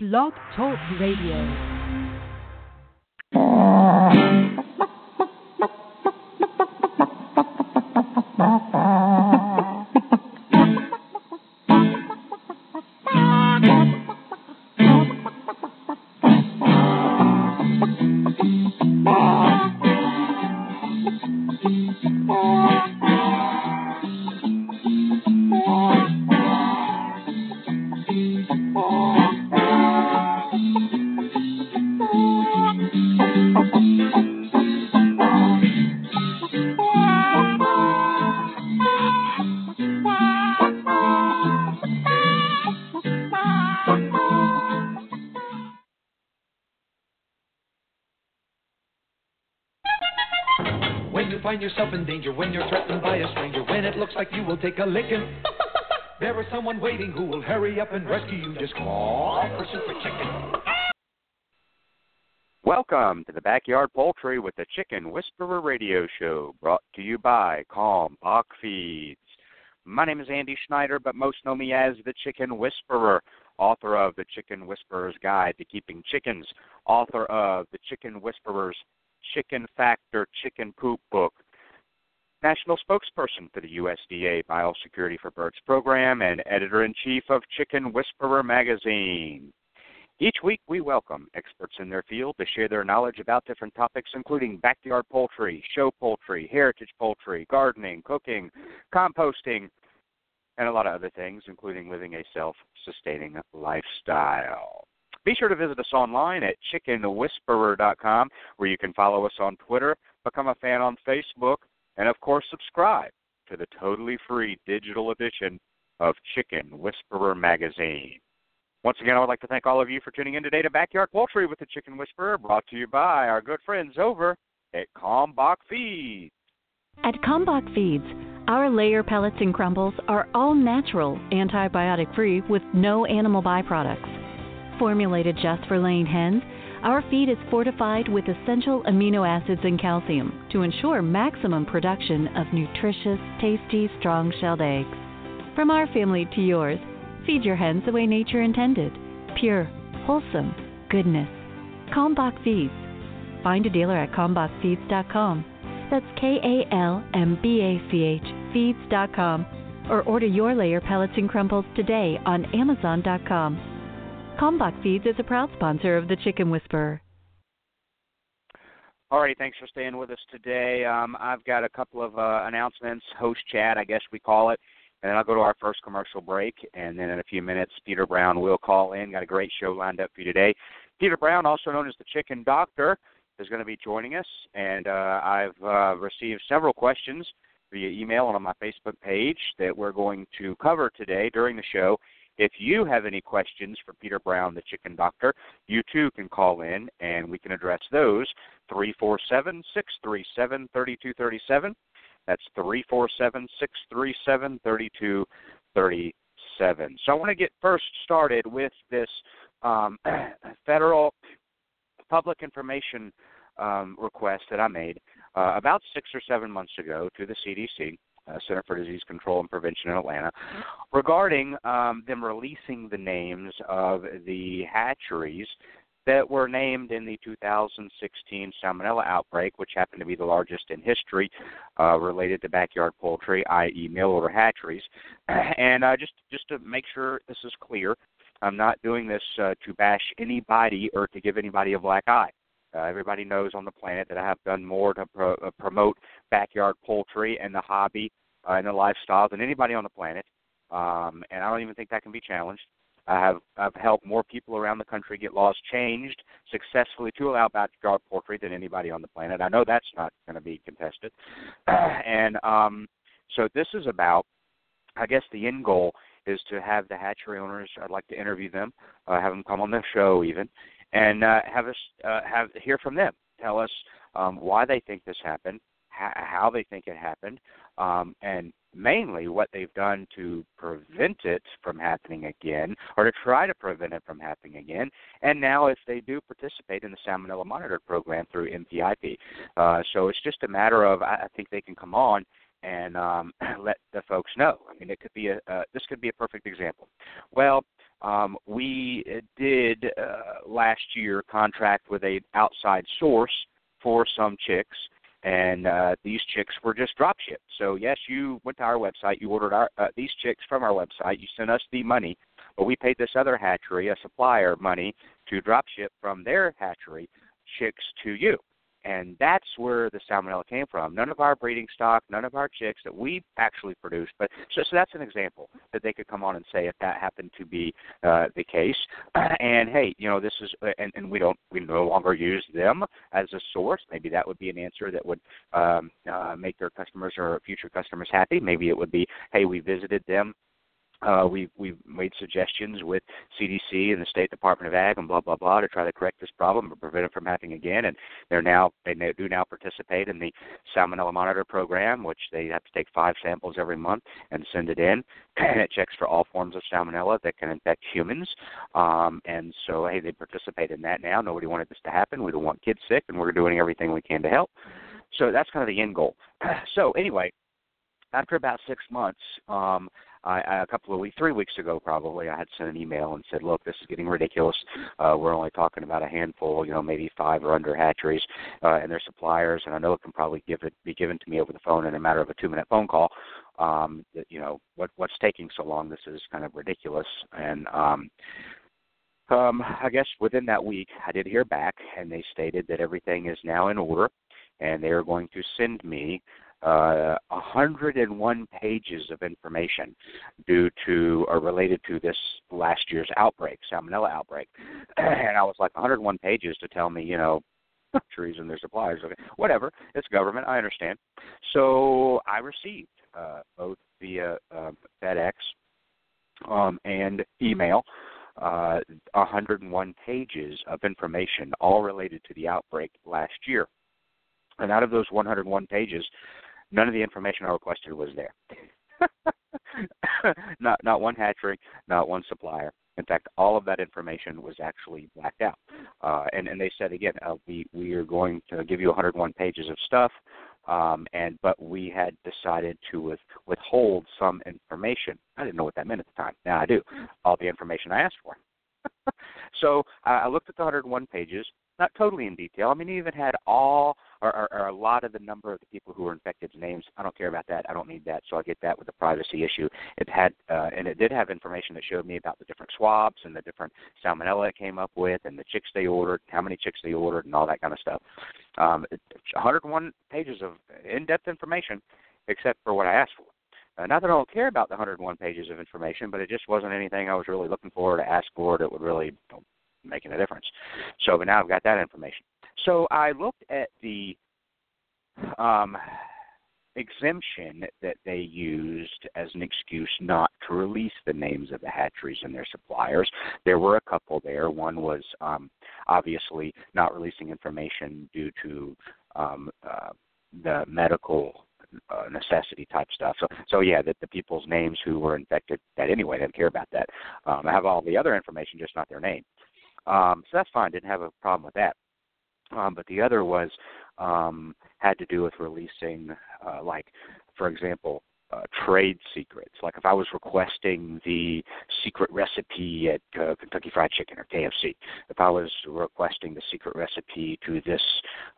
Blog Talk Radio. the Backyard Poultry with the Chicken Whisperer Radio Show, brought to you by Kalmbach Feeds. My name is Andy Schneider, but most know me as the Chicken Whisperer, author of the Chicken Whisperer's Guide to Keeping Chickens, author of the Chicken Whisperer's Chicken Factor Chicken Poop Book, national spokesperson for the USDA Biosecurity for Birds program, and editor in chief of Chicken Whisperer magazine. Each week, we welcome experts in their field to share their knowledge about different topics, including backyard poultry, show poultry, heritage poultry, gardening, cooking, composting, and a lot of other things, including living a self sustaining lifestyle. Be sure to visit us online at chickenwhisperer.com, where you can follow us on Twitter, become a fan on Facebook, and of course, subscribe to the totally free digital edition of Chicken Whisperer magazine. Once again, I would like to thank all of you for tuning in today to Backyard Poultry with the Chicken Whisperer, brought to you by our good friends over at Kalmbach Feeds. At Kalmbach Feeds, our layer pellets and crumbles are all natural, antibiotic free, with no animal byproducts. Formulated just for laying hens, our feed is fortified with essential amino acids and calcium to ensure maximum production of nutritious, tasty, strong shelled eggs. From our family to yours, feed your hens the way nature intended pure, wholesome goodness. Kalmbach Feeds. Find a dealer at kalmbachfeeds.com. That's K A L M B A C H feeds.com. Or order your layer pellets and crumbles today on Amazon.com. Kalmbach Feeds is a proud sponsor of the Chicken Whisperer. All right, thanks for staying with us today. Um, I've got a couple of uh, announcements, host chat, I guess we call it, and then I'll go to our first commercial break, and then in a few minutes, Peter Brown will call in. Got a great show lined up for you today. Peter Brown, also known as the Chicken Doctor, is going to be joining us, and uh, I've uh, received several questions via email and on my Facebook page that we're going to cover today during the show. If you have any questions for Peter Brown, the Chicken Doctor, you too can call in and we can address those. 347 637 3237. That's 347 637 3237. So I want to get first started with this um, federal public information um, request that I made uh, about six or seven months ago to the CDC uh, Center for Disease Control and Prevention in Atlanta, regarding um, them releasing the names of the hatcheries that were named in the 2016 salmonella outbreak, which happened to be the largest in history uh, related to backyard poultry, i.e., mail order hatcheries. And uh, just just to make sure this is clear, I'm not doing this uh, to bash anybody or to give anybody a black eye. Uh, everybody knows on the planet that I have done more to pro- uh, promote backyard poultry and the hobby uh, and the lifestyle than anybody on the planet, um, and I don't even think that can be challenged. I have I've helped more people around the country get laws changed successfully to allow backyard poultry than anybody on the planet. I know that's not going to be contested, and um, so this is about. I guess the end goal is to have the hatchery owners. I'd like to interview them, uh, have them come on the show even, and uh, have us uh, have hear from them. Tell us um, why they think this happened, ha- how they think it happened, um, and mainly what they've done to prevent it from happening again, or to try to prevent it from happening again. And now, if they do participate in the Salmonella Monitored Program through NPIP, uh, so it's just a matter of I, I think they can come on and um, let the folks know. I mean, it could be a uh, this could be a perfect example. Well, um, we did uh, last year contract with a outside source for some chicks, and uh, these chicks were just drop shipped. So yes, you went to our website, you ordered our uh, these chicks from our website, you sent us the money, but we paid this other hatchery, a supplier, money to drop ship from their hatchery chicks to you and that's where the salmonella came from. None of our breeding stock, none of our chicks that we actually produced. But so, so that's an example that they could come on and say if that happened to be uh, the case. and hey, you know, this is, and, and we don't, we no longer use them as a source. Maybe that would be an answer that would um, uh, make their customers or future customers happy. Maybe it would be, hey, we visited them uh, we've we've made suggestions with CDC and the State Department of Ag and blah blah blah to try to correct this problem or prevent it from happening again. And they're now they do now participate in the Salmonella Monitor program, which they have to take five samples every month and send it in, and it checks for all forms of Salmonella that can infect humans. Um, and so hey, they participate in that now. Nobody wanted this to happen. We don't want kids sick, and we're doing everything we can to help. So that's kind of the end goal. so anyway, after about six months. Um, I, a couple of weeks, three weeks ago probably, I had sent an email and said, "Look, this is getting ridiculous. Uh, we're only talking about a handful, you know, maybe five or under hatcheries uh, and their suppliers, and I know it can probably give it be given to me over the phone in a matter of a two-minute phone call. Um, you know, what what's taking so long? This is kind of ridiculous." And um, um, I guess within that week, I did hear back, and they stated that everything is now in order, and they are going to send me uh, 101 pages of information due to or related to this last year's outbreak, salmonella outbreak. And I was like, 101 pages to tell me, you know, trees and their suppliers. Okay, whatever. It's government. I understand. So I received uh, both via uh, FedEx um, and email. Uh, 101 pages of information, all related to the outbreak last year. And out of those 101 pages, None of the information I requested was there. not not one hatchery, not one supplier. In fact, all of that information was actually blacked out. Uh, and and they said again, uh, we we are going to give you 101 pages of stuff, um, and but we had decided to with, withhold some information. I didn't know what that meant at the time. Now I do. All the information I asked for. so uh, I looked at the 101 pages, not totally in detail. I mean, it even had all or, or, or a lot of the number of the people who were infected's names. I don't care about that. I don't need that. So I get that with the privacy issue. It had uh, and it did have information that showed me about the different swabs and the different salmonella it came up with, and the chicks they ordered, how many chicks they ordered, and all that kind of stuff. Um, 101 pages of in-depth information, except for what I asked for. Uh, not that I don't care about the 101 pages of information, but it just wasn't anything I was really looking for to ask for that would really you know, making a difference. So, but now I've got that information. So I looked at the um, exemption that they used as an excuse not to release the names of the hatcheries and their suppliers. There were a couple there. One was um, obviously not releasing information due to um, uh, the medical uh, necessity type stuff. So, so yeah, that the people's names who were infected, that anyway, didn't care about that. Um, I have all the other information, just not their name. Um, so that's fine. Didn't have a problem with that. Um, but the other was um, had to do with releasing, uh, like, for example, uh, trade secrets. Like if I was requesting the secret recipe at uh, Kentucky Fried Chicken or KFC, if I was requesting the secret recipe to this,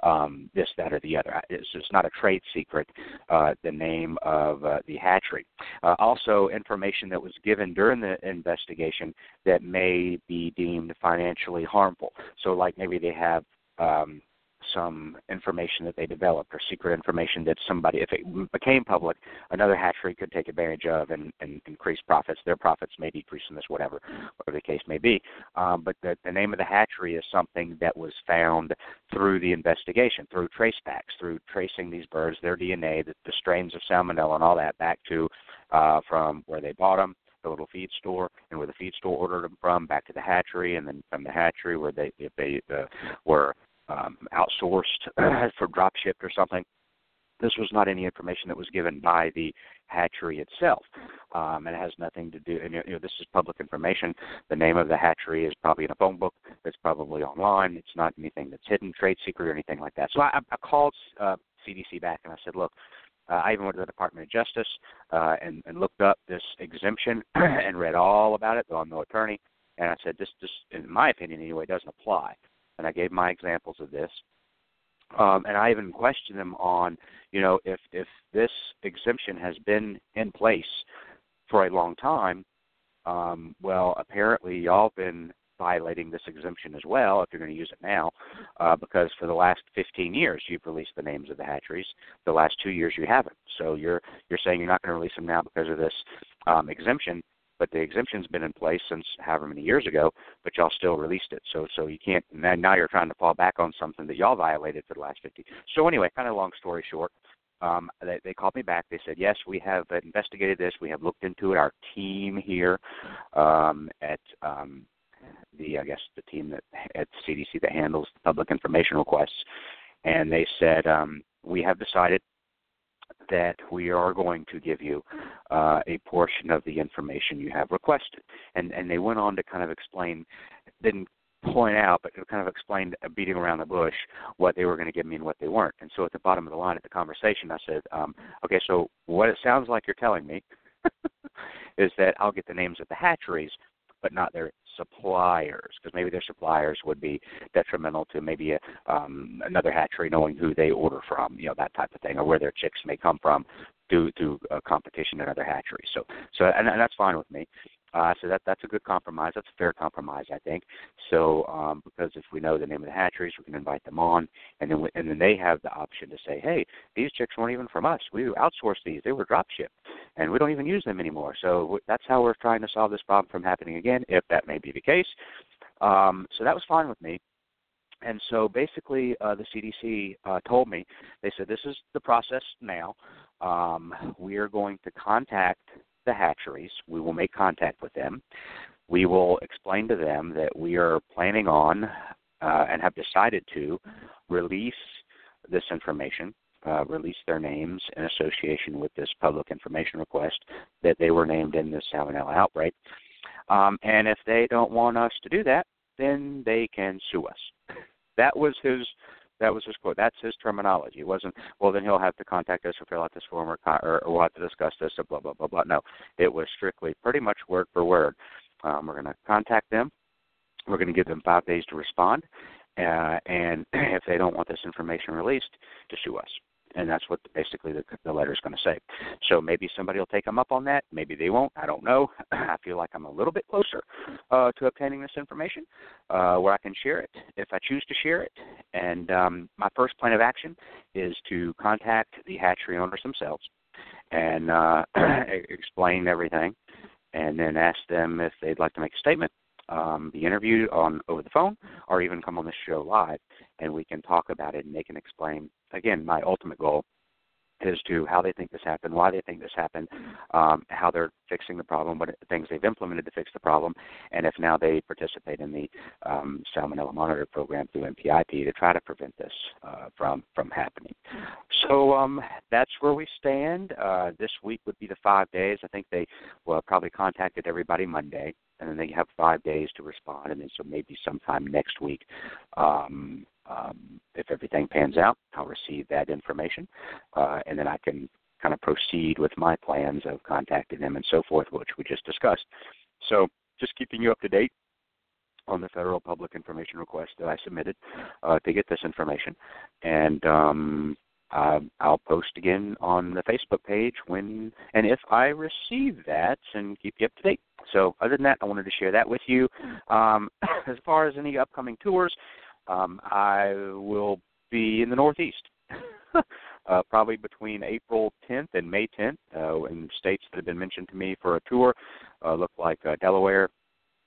um, this, that, or the other, it's, it's not a trade secret. Uh, the name of uh, the hatchery. Uh, also, information that was given during the investigation that may be deemed financially harmful. So, like maybe they have um, some information that they developed or secret information that somebody, if it became public, another hatchery could take advantage of and, and increase profits. Their profits may decrease in this, whatever, whatever the case may be. Um, but the, the name of the hatchery is something that was found through the investigation, through trace backs, through tracing these birds, their DNA, the, the strains of salmonella, and all that back to uh, from where they bought them the little feed store and where the feed store ordered them from back to the hatchery and then from the hatchery where they if they uh, were um, outsourced for drop shipped or something. This was not any information that was given by the hatchery itself, um, and it has nothing to do. And you know, this is public information. The name of the hatchery is probably in a phone book. It's probably online. It's not anything that's hidden, trade secret, or anything like that. So I, I called uh, CDC back and I said, look, Uh, I even went to the Department of Justice uh, and, and looked up this exemption and read all about it, though I'm no attorney. And I said, this, this, in my opinion anyway, doesn't apply. And I gave my examples of this. Um, and I even questioned them on, you know, if if this exemption has been in place for a long time, um, well, apparently y'all been violating this exemption as well if you're going to use it now, uh, because for the last 15 years you've released the names of the hatcheries. The last two years you haven't. So you're you're saying you're not going to release them now because of this um, exemption, but the exemption's been in place since however many years ago, but y'all still released it. So so you can't. Now you're trying to fall back on something that y'all violated for the last 50. So anyway, kind of long story short. Um, they, they called me back. They said, yes, we have investigated this. We have looked into it. Our team here um, at um, the I guess the team that at CDC that handles public information requests, and they said um, we have decided that we are going to give you uh, a portion of the information you have requested, and and they went on to kind of explain, didn't point out, but kind of explained, beating around the bush, what they were going to give me and what they weren't. And so at the bottom of the line of the conversation, I said, um, okay, so what it sounds like you're telling me is that I'll get the names of the hatcheries, but not their suppliers, because maybe their suppliers would be detrimental to maybe a, um, another hatchery knowing who they order from, you know, that type of thing, or where their chicks may come from due to uh, competition in other hatcheries. So, so and, and that's fine with me. Uh, so that that's a good compromise. That's a fair compromise, I think. So um, because if we know the name of the hatcheries, we can invite them on, and then we, and then they have the option to say, hey, these chicks weren't even from us. We outsourced these. They were drop shipped, and we don't even use them anymore. So that's how we're trying to solve this problem from happening again, if that may be the case. Um, so that was fine with me. And so basically, uh, the CDC uh, told me, they said, this is the process now. Um, we are going to contact the hatcheries. We will make contact with them. We will explain to them that we are planning on uh, and have decided to release this information, uh, release their names in association with this public information request that they were named in this salmonella outbreak. Um, and if they don't want us to do that, then they can sue us. That was his that was his quote. That's his terminology. It wasn't, well, then he'll have to contact us or fill out this form or, or, or we'll have to discuss this or blah, blah, blah, blah. No, it was strictly pretty much word for word. Um, we're going to contact them. We're going to give them five days to respond. Uh, and if they don't want this information released, to sue us and that's what basically the, the letter is going to say. So maybe somebody will take them up on that. Maybe they won't. I don't know. I feel like I'm a little bit closer uh, to obtaining this information, uh, where I can share it if I choose to share it. And um, my first plan of action is to contact the hatchery owners themselves and uh, explain everything, and then ask them if they'd like to make a statement um, be interviewed on over the phone or even come on the show live and we can talk about it and they can explain again my ultimate goal as to how they think this happened, why they think this happened, um, how they're fixing the problem, what things they've implemented to fix the problem, and if now they participate in the um, Salmonella Monitor Program through NPIP to try to prevent this uh, from from happening. So um, that's where we stand. Uh, this week would be the five days. I think they well probably contacted everybody Monday and then they have five days to respond, and then so maybe sometime next week, um, um, if everything pans out, I'll receive that information, uh, and then I can kind of proceed with my plans of contacting them and so forth, which we just discussed. So just keeping you up to date on the federal public information request that I submitted uh, to get this information, and um, uh, I'll post again on the Facebook page when and if I receive that and keep you up to date. So other than that, I wanted to share that with you. Um, as far as any upcoming tours, um, I will be in the Northeast. uh, probably between April 10th and May 10th uh, in states that have been mentioned to me for a tour. Uh, look like uh, Delaware,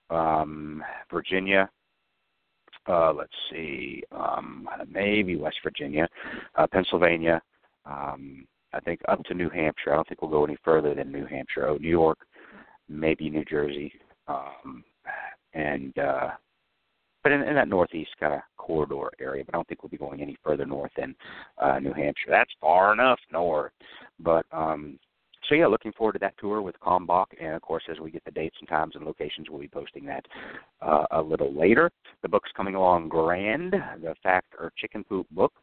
um, Virginia, uh, let's see, um, maybe West Virginia, uh, Pennsylvania, um, I think up to New Hampshire. I don't think we'll go any further than New Hampshire. Oh, New York, maybe New Jersey, um, and uh, but in, in that northeast kind of corridor area. But I don't think we'll be going any further north than uh, New Hampshire. That's far enough north. But um, so yeah, looking forward to that tour with Kalmbach, and of course, as we get the dates and times and locations, we'll be posting that uh, a little later. The book's coming along grand, the Fact or Chicken Poop book,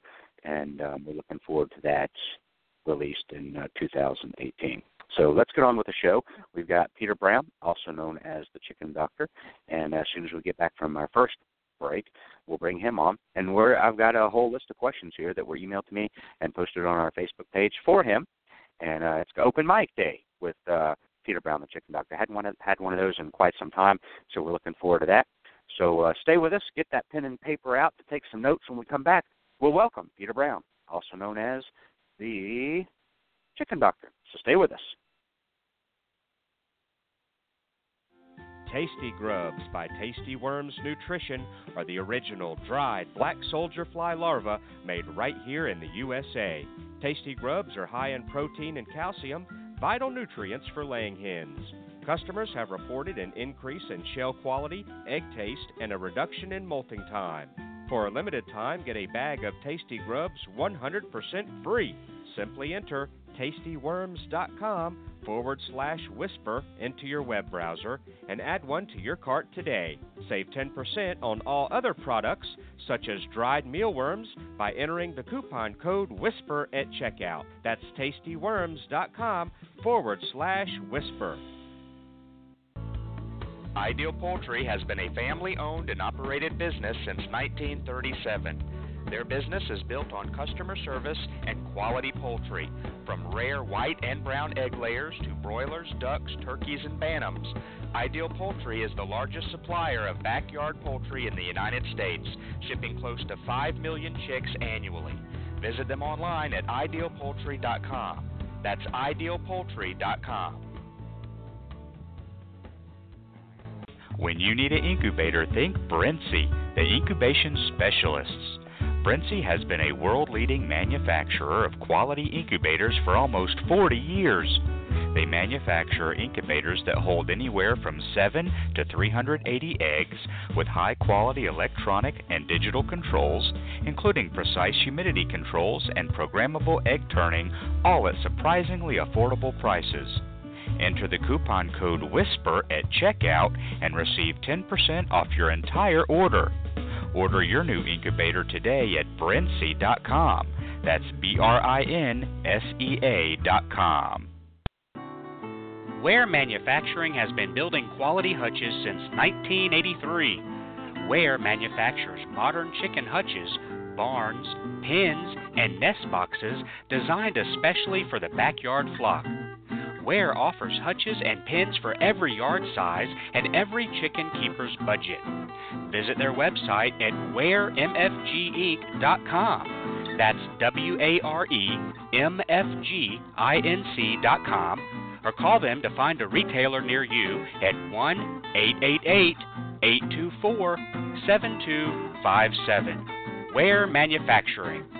and um, we're looking forward to that released in uh, 2018. So let's get on with the show. We've got Peter Brown, also known as the Chicken Doctor, and as soon as we get back from our first break, we'll bring him on. And we're I've got a whole list of questions here that were emailed to me and posted on our Facebook page for him. And uh, it's open mic day with uh, Peter Brown, the Chicken Doctor. I hadn't one of, had one of those in quite some time, so we're looking forward to that. So uh, stay with us. Get that pen and paper out to take some notes when we come back. We'll welcome Peter Brown, also known as the Chicken Doctor. So stay with us. Tasty Grubs by Tasty Worms Nutrition are the original dried black soldier fly larvae made right here in the USA. Tasty Grubs are high in protein and calcium, vital nutrients for laying hens. Customers have reported an increase in shell quality, egg taste, and a reduction in molting time. For a limited time, get a bag of Tasty Grubs 100% free. Simply enter tastyworms.com forward slash whisper into your web browser and add one to your cart today. Save 10% on all other products, such as dried mealworms, by entering the coupon code WHISPER at checkout. That's tastyworms.com forward slash whisper. Ideal Poultry has been a family owned and operated business since 1937. Their business is built on customer service and quality poultry, from rare white and brown egg layers to broilers, ducks, turkeys, and bantams. Ideal Poultry is the largest supplier of backyard poultry in the United States, shipping close to 5 million chicks annually. Visit them online at idealpoultry.com. That's idealpoultry.com. When you need an incubator, think Brinsea, the incubation specialists. Brinsea has been a world leading manufacturer of quality incubators for almost 40 years. They manufacture incubators that hold anywhere from 7 to 380 eggs with high quality electronic and digital controls, including precise humidity controls and programmable egg turning, all at surprisingly affordable prices. Enter the coupon code WHISPER at checkout and receive 10% off your entire order. Order your new incubator today at brinsea.com. That's B R I N S E A.com. Ware Manufacturing has been building quality hutches since 1983. Ware manufactures modern chicken hutches, barns, pens, and nest boxes designed especially for the backyard flock. Ware offers hutches and pens for every yard size and every chicken keeper's budget. Visit their website at waremfginc.com. That's W A R E M F G I N C.com. Or call them to find a retailer near you at 1 888 824 7257. Ware Manufacturing.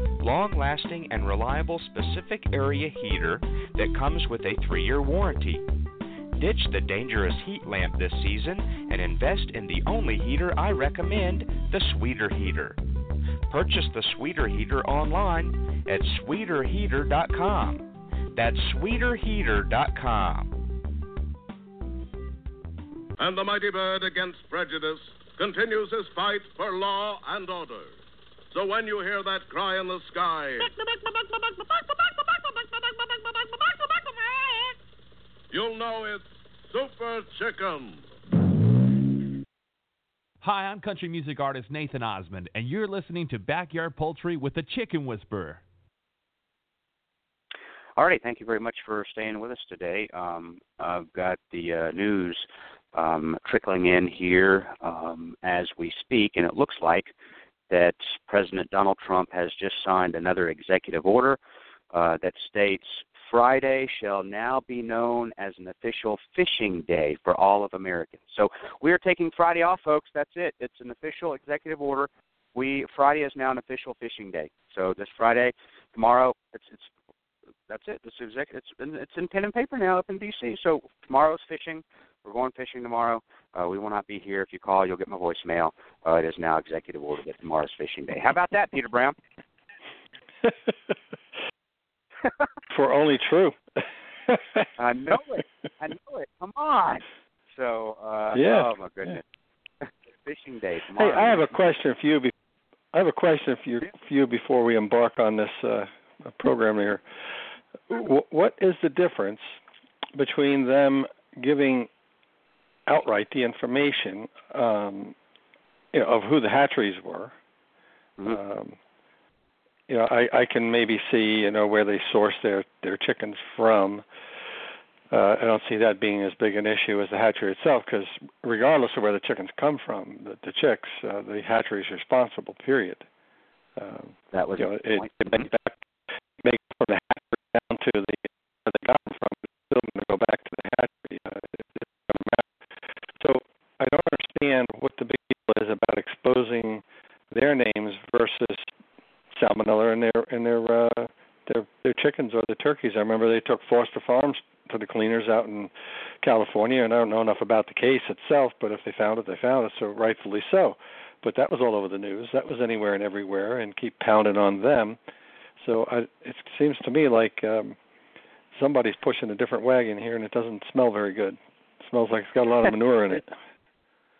long lasting, and reliable specific area heater that comes with a three year warranty. Ditch the dangerous heat lamp this season and invest in the only heater I recommend the Sweeter Heater. Purchase the Sweeter Heater online at sweeterheater.com. That's sweeterheater.com. And the mighty bird against prejudice continues his fight for law and order. So when you hear that cry in the sky, you'll know it's Super Chicken. Hi, I'm country music artist Nathan Osmond, and you're listening to Backyard Poultry with the Chicken Whisperer. All right, thank you very much for staying with us today. Um, I've got the uh, news um, trickling in here um, as we speak, and it looks like that President Donald Trump has just signed another executive order uh, that states Friday shall now be known as an official fishing day for all of Americans. So we are taking Friday off, folks. That's it. It's an official executive order. we Friday is now an official fishing day. So this Friday, tomorrow, it's it's that's it. This is it's it's in pen and paper now up in DC. So tomorrow's fishing. We're going fishing tomorrow. Uh, we will not be here. If you call, you'll get my voicemail. Uh, it is now executive order that tomorrow's fishing day. How about that, Peter Brown? For only true. I know it. I know it. Come on. So, uh, yeah. oh my goodness. fishing day tomorrow. Hey, I have a question for you. Be- I have a question for you, for you before we embark on this uh, program here. W- what is the difference between them giving outright the information um, you know, of who the hatcheries were? Mm-hmm. Um, you know, I, I can maybe see you know where they source their their chickens from. Uh, I don't see that being as big an issue as the hatchery itself, because regardless of where the chickens come from, the, the chicks, uh, the hatchery is responsible. Period. Um, that was you know, it, it makes that make from the hatchery down to the where they got them from. It's still going to go back to the hatchery. Uh, it, it's going to matter. So I don't understand what the big deal is about exposing their names versus salmonella in their in their uh, their their chickens or the turkeys. I remember they took Foster Farms to the cleaners out in California, and I don't know enough about the case itself, but if they found it, they found it, so rightfully so. But that was all over the news. That was anywhere and everywhere, and keep pounding on them. So I, it seems to me like um, somebody's pushing a different wagon here, and it doesn't smell very good. It smells like it's got a lot of manure in it.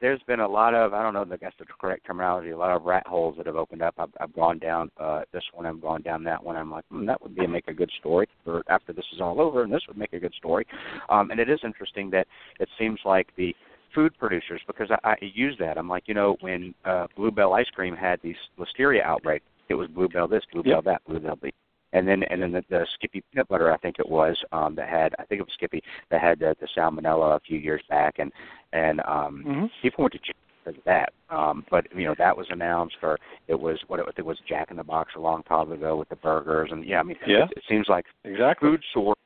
There's been a lot of I don't know I guess the correct terminology a lot of rat holes that have opened up. I've, I've gone down uh, this one. I've gone down that one. I'm like hmm, that would be make a good story for after this is all over, and this would make a good story. Um, and it is interesting that it seems like the food producers because I, I use that. I'm like, you know, when uh, Bluebell ice cream had these listeria outbreak, it was Bluebell this, Bluebell Yep. that, Bluebell the and then and then the, the Skippy peanut butter, I think it was, um, that had I think it was Skippy that had the, the salmonella a few years back, and and um, Mm-hmm. people went to jail because of that. Um, but you know that was announced, or it was what it, it was Jack in the Box a long time ago with the burgers, and yeah, I mean, Yeah. it, it seems like Exactly. food source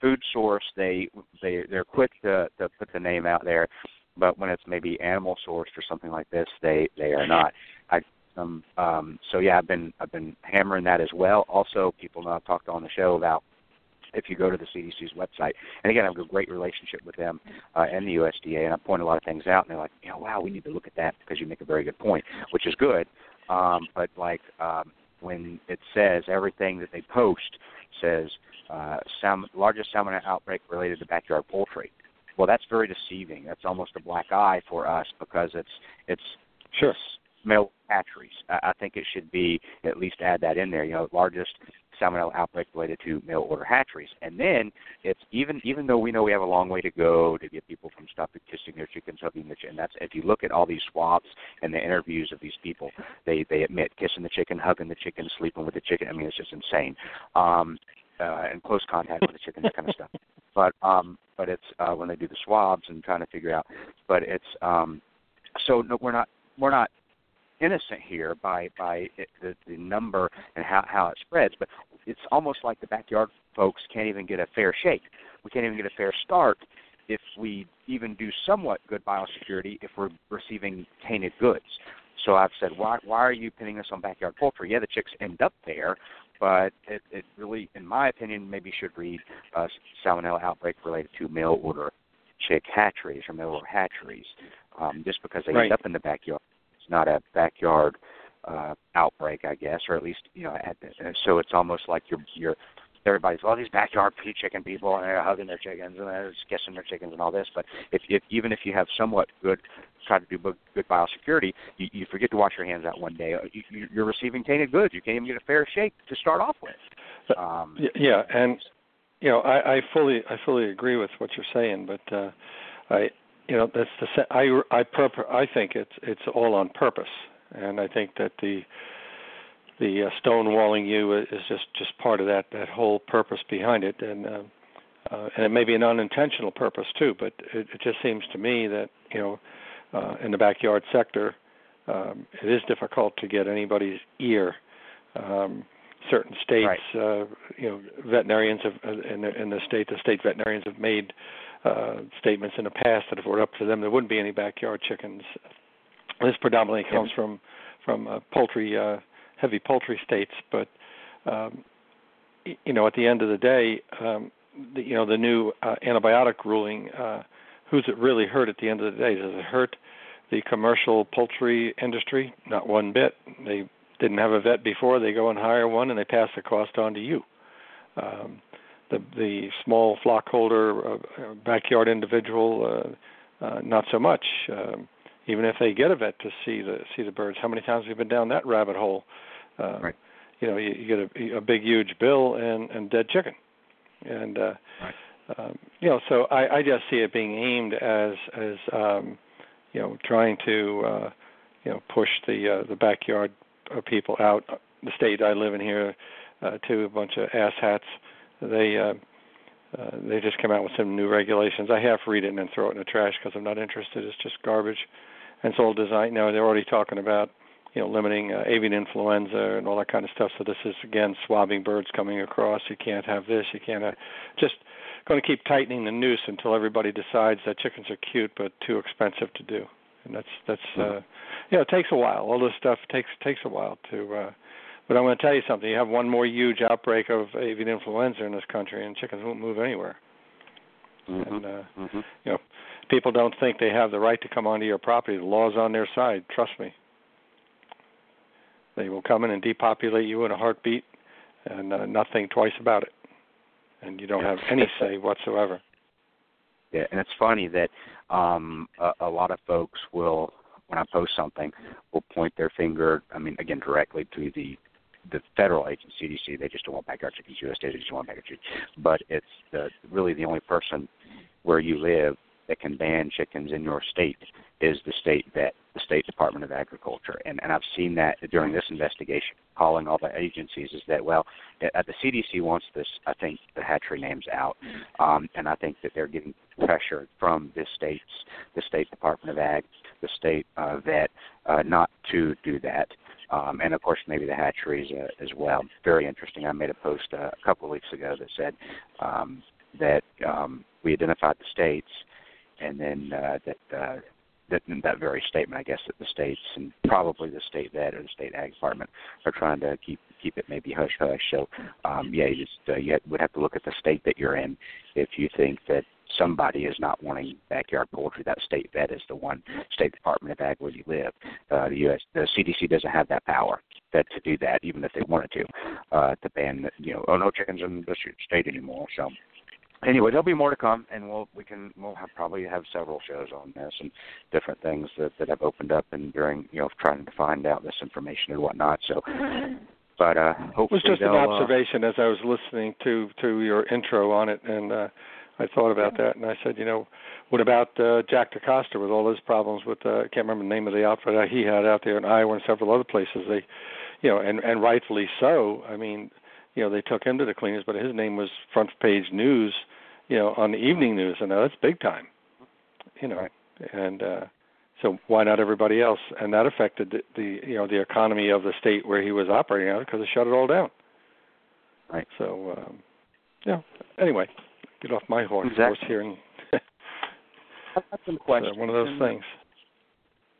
food source they they they're quick to to put the name out there but when it's maybe animal sourced or something like this they they are not i um um so yeah i've been i've been hammering that as well also people know i've talked on the show about if you go to the CDC's website, and again, I have a great relationship with them uh, and the USDA, and I point a lot of things out, and they're like, you know, wow, we need to look at that because you make a very good point, which is good. Um, but like um, when it says everything that they post says uh, salmon, largest salmonella outbreak related to backyard poultry. Well, that's very deceiving. That's almost a black eye for us because it's it's Sure. Male hatcheries. I, think it should be at least add that in there. You know, largest salmonella outbreak related to mail order hatcheries. And then it's even even though we know we have a long way to go to get people from stopping kissing their chickens, hugging the chicken. That's if you look at all these swabs and the interviews of these people, they they admit kissing the chicken, hugging the chicken, sleeping with the chicken. I mean, it's just insane. Um, uh, and close contact with the chicken, that kind of stuff. But um, but it's uh, when they do the swabs and trying to figure out. But it's um, so no, we're not we're not innocent here by by it, the, the number and how how it spreads, but it's almost like the backyard folks can't even get a fair shake. We can't even get a fair start if we even do somewhat good biosecurity if we're receiving tainted goods. So I've said, why why are you pinning us on backyard poultry? Yeah, the chicks end up there, but it, it really, in my opinion, maybe should read uh, salmonella outbreak related to mail order chick hatcheries or mail order hatcheries, um, just because they Right. end up in the backyard. It's not a backyard uh, outbreak, I guess, or at least you know. At, uh, so it's almost like you're you're everybody's all these backyard pea chicken people and they're hugging their chickens and they're just kissing their chickens and all this. But if, if even if you have somewhat good try to do good biosecurity, you, you forget to wash your hands out one day. You, you- you're receiving tainted goods. You can't even get a fair shake to start off with. Um, Yeah, and you know, I, I fully I fully agree with what you're saying, but uh, I you know that's the I I purpo- I think it's it's all on purpose, and I think that the the uh, stonewalling you is just just part of that that whole purpose behind it, and uh, uh, and it may be an unintentional purpose too, but it, it just seems to me that you know uh, in the backyard sector, um, it is difficult to get anybody's ear. Um, certain states, uh, you know, veterinarians have uh, in the, in the state, the state veterinarians have made uh, statements in the past that if it were up to them, there wouldn't be any backyard chickens. This predominantly comes from from uh, poultry, uh, heavy poultry states, but um, you know, at the end of the day, um, the, you know, the new uh, antibiotic ruling. Uh, who's it really hurt at the end of the day? Does it hurt the commercial poultry industry? Not one bit. They didn't have a vet before. They go and hire one, and they pass the cost on to you. Um, the the small flock holder, uh, backyard individual, uh, uh, not so much. Um, even if they get a vet to see the see the birds, how many times have you been down that rabbit hole? Uh, right. You know, you, you get a, a big, huge bill and and dead chicken, and uh, right. um, you know, so I, I just see it being aimed as as um, you know, trying to uh, you know push the uh, the backyard uh, people out. The state I live in here, uh, to a bunch of asshats. They uh, uh, they just came out with some new regulations. I half read it and then throw it in the trash because I'm not interested. It's just garbage. And it's all designed. Now they're already talking about you know limiting uh, avian influenza and all that kind of stuff. So this is again swabbing birds coming across. You can't have this. You can't have just going to keep tightening the noose until everybody decides that chickens are cute but too expensive to do. And that's that's uh, you know it takes a while. All this stuff takes takes a while to. uh but I'm going to tell you something. You have one more huge outbreak of avian influenza in this country, and chickens won't move anywhere. Mm-hmm. And uh, mm-hmm. you know, people don't think they have the right to come onto your property. The law's on their side. Trust me. They will come in and depopulate you in a heartbeat, and uh, not think twice about it. And you don't have any say whatsoever. Yeah, and it's funny that um, a, a lot of folks will, when I post something, will point their finger. I mean, again, directly to the the federal agency, CDC. They just don't want backyard chickens. USDA, they just don't want backyard chickens. But it's the really the only person where you live that can ban chickens in your state is the state vet, the State Department of Agriculture. And, and I've seen that during this investigation, calling all the agencies, is that, well, uh, the CDC wants this, I think, the hatchery names out. Um, and I think that they're getting pressure from the states, the State Department of Ag, the state uh, vet, uh, not to do that. Um, and of course, maybe the hatcheries uh, as well. Very interesting. I made a post uh, a couple of weeks ago that said um, that um, we identified the states, and then uh, that uh, that that very statement, I guess, that the states and probably the state vet or the state ag department are trying to keep keep it maybe hush hush. So, um, yeah, you just uh, you would have to look at the state that you're in if you think that somebody is not wanting backyard poultry. That state vet is the one State Department of Ag where you live. Uh, the U.S. the CDC doesn't have that power that to do that, even if they wanted to, uh, to ban you know oh no chickens in the state anymore. So anyway, there'll be more to come, and we'll we can we'll have probably have several shows on this and different things that that have opened up and during you know trying to find out this information and whatnot. So, but uh, hopefully it was just an uh, observation as I was listening to to your intro on it, and uh, I thought about that, and I said, you know, what about uh, Jack DeCoster with all his problems with uh, I can't remember the name of the outfit that he had out there in Iowa and several other places. They, you know, and and rightfully so. I mean, you know, they took him to the cleaners, but his name was front page news, you know, on the evening news, and that's big time, you know, and uh, so why not everybody else? And that affected the, the you know the economy of the state where he was operating out of because it shut it all down. Right. So, um, yeah. Anyway, get off my horse. Exactly. Horse hearing. I've got some questions. So one of those things.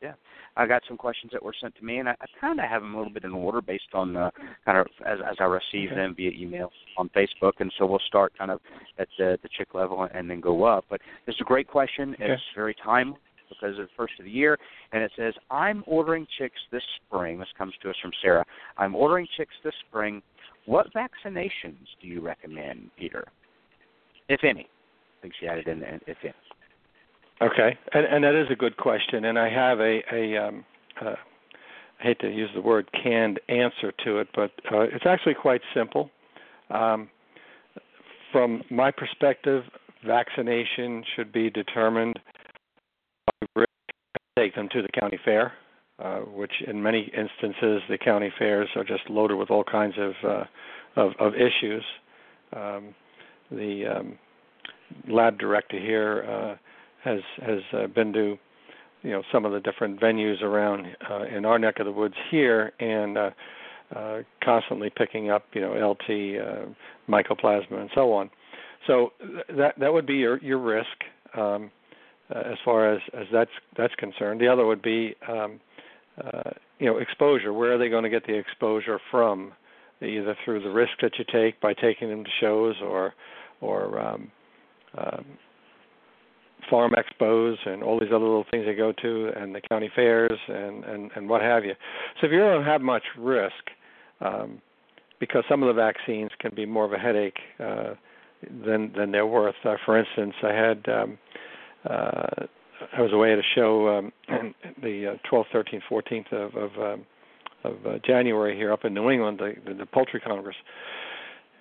Yeah, I got some questions that were sent to me, and I, I kind of have them a little bit in order based on uh, kind of as, as I receive Okay. them via email on Facebook, and so we'll start kind of at the, the chick level and then go up. But it's a great question. Okay. It's very timely because it's the first of the year, and it says, "I'm ordering chicks this spring." This comes to us from Sarah. I'm ordering chicks this spring. What vaccinations do you recommend, Peter, if any? I think she added in there, if any. Okay, and, and that is a good question, and I have a a um, uh, I hate to use the word canned answer to it, but uh, it's actually quite simple. Um, from my perspective, vaccination should be determined. Take them to the county fair, uh, which in many instances the county fairs are just loaded with all kinds of uh, of, of issues. Um, the um, lab director here. Uh, has has uh, been to you know some of the different venues around uh, in our neck of the woods here and uh, uh, constantly picking up you know LT, uh, mycoplasma, and so on. So th- that that would be your your risk um, uh, as far as as that's that's concerned. The other would be um, uh, you know exposure. Where are they going to get the exposure from? Either through the risk that you take by taking them to shows, or or um, um, farm expos and all these other little things they go to, and the county fairs and and and what have you. So if you don't have much risk, um, because some of the vaccines can be more of a headache uh, than than they're worth. Uh, for instance, I had um, uh, I was away at a show um, the uh, 12th, 13th, 14th of of, um, of uh, January here up in New England, the, the, the Poultry Congress.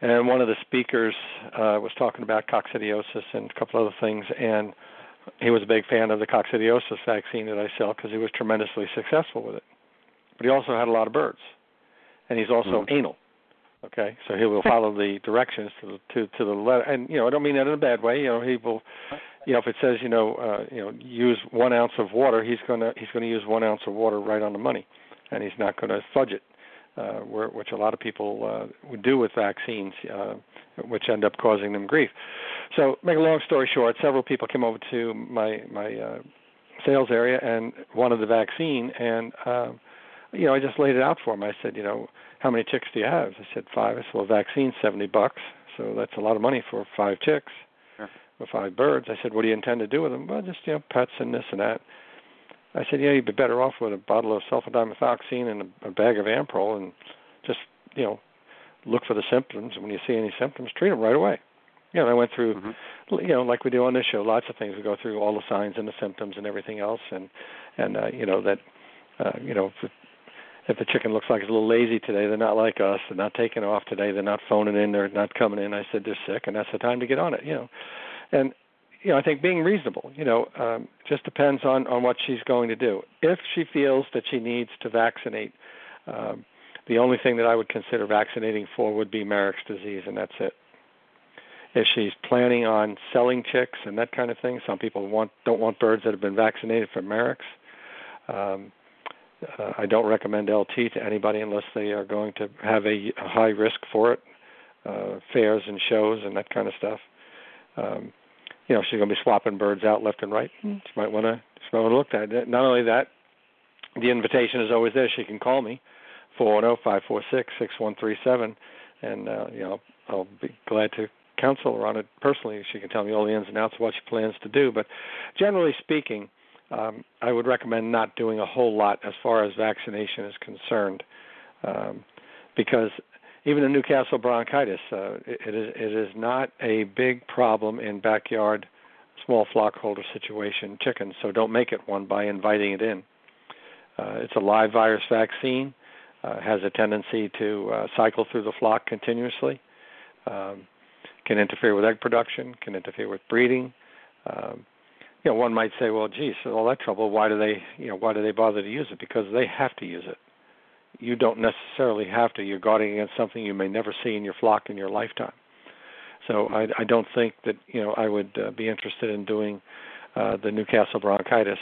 And one of the speakers uh, was talking about coccidiosis and a couple other things, and he was a big fan of the coccidiosis vaccine that I sell because he was tremendously successful with it. But he also had a lot of birds, and he's also mm. anal. Okay, so he will follow the directions to the to to the letter, and you know I don't mean that in a bad way. You know he will, you know if it says you know uh, you know use one ounce of water, he's gonna he's gonna use one ounce of water right on the money, and he's not gonna fudge it, uh, where, which a lot of people uh, would do with vaccines, uh, which end up causing them grief. So make a long story short, several people came over to my my uh, sales area and wanted the vaccine, and uh, you know I just laid it out for them. I said you know how many chicks do you have? I said five. I said, well, vaccine's seventy bucks, so that's a lot of money for five chicks sure. or five birds. I said, what do you intend to do with them? Well, just you know, pets and this and that. I said, yeah, you'd be better off with a bottle of sulfadimethoxine and a, a bag of Amprol, and just you know, look for the symptoms. And when you see any symptoms, treat them right away. You know, I went through, mm-hmm. you know, like we do on this show, lots of things. We go through all the signs and the symptoms and everything else, and and uh, you know that, uh, you know, if the chicken looks like it's a little lazy today, they're not like us. They're not taking off today. They're not phoning in. They're not coming in. I said they're sick, and that's the time to get on it. You know, and you know I think being reasonable. You know, um, just depends on on what she's going to do. If she feels that she needs to vaccinate, um, the only thing that I would consider vaccinating for would be Marek's disease, and that's it. If she's planning on selling chicks and that kind of thing, some people want don't want birds that have been vaccinated for Marek's. Um, uh, I don't recommend LT to anybody unless they are going to have a, a high risk for it, uh, fairs and shows and that kind of stuff. Um, you know, she's going to be swapping birds out left and right. Hmm. She might want to. She might want to look at it. Not only that, the invitation is always there. She can call me, four one zero five four six six one three seven, and uh, you know I'll be glad to counsel her on it personally. She can tell me all the ins and outs of what she plans to do. But generally speaking, um, I would recommend not doing a whole lot as far as vaccination is concerned, um, because even the Newcastle bronchitis, uh, it, is it is not a big problem in backyard small flock holder situation chickens. So don't make it one by inviting it in. Uh, it's a live virus vaccine. Uh, has a tendency to uh, cycle through the flock continuously. Um, can interfere with egg production. Can interfere with breeding. Um, you know, one might say, well, geez, all that trouble. Why do they, you know, why do they bother to use it? Because they have to use it. You don't necessarily have to. You're guarding against something you may never see in your flock in your lifetime. So I, I don't think that you know I would uh, be interested in doing uh, the Newcastle bronchitis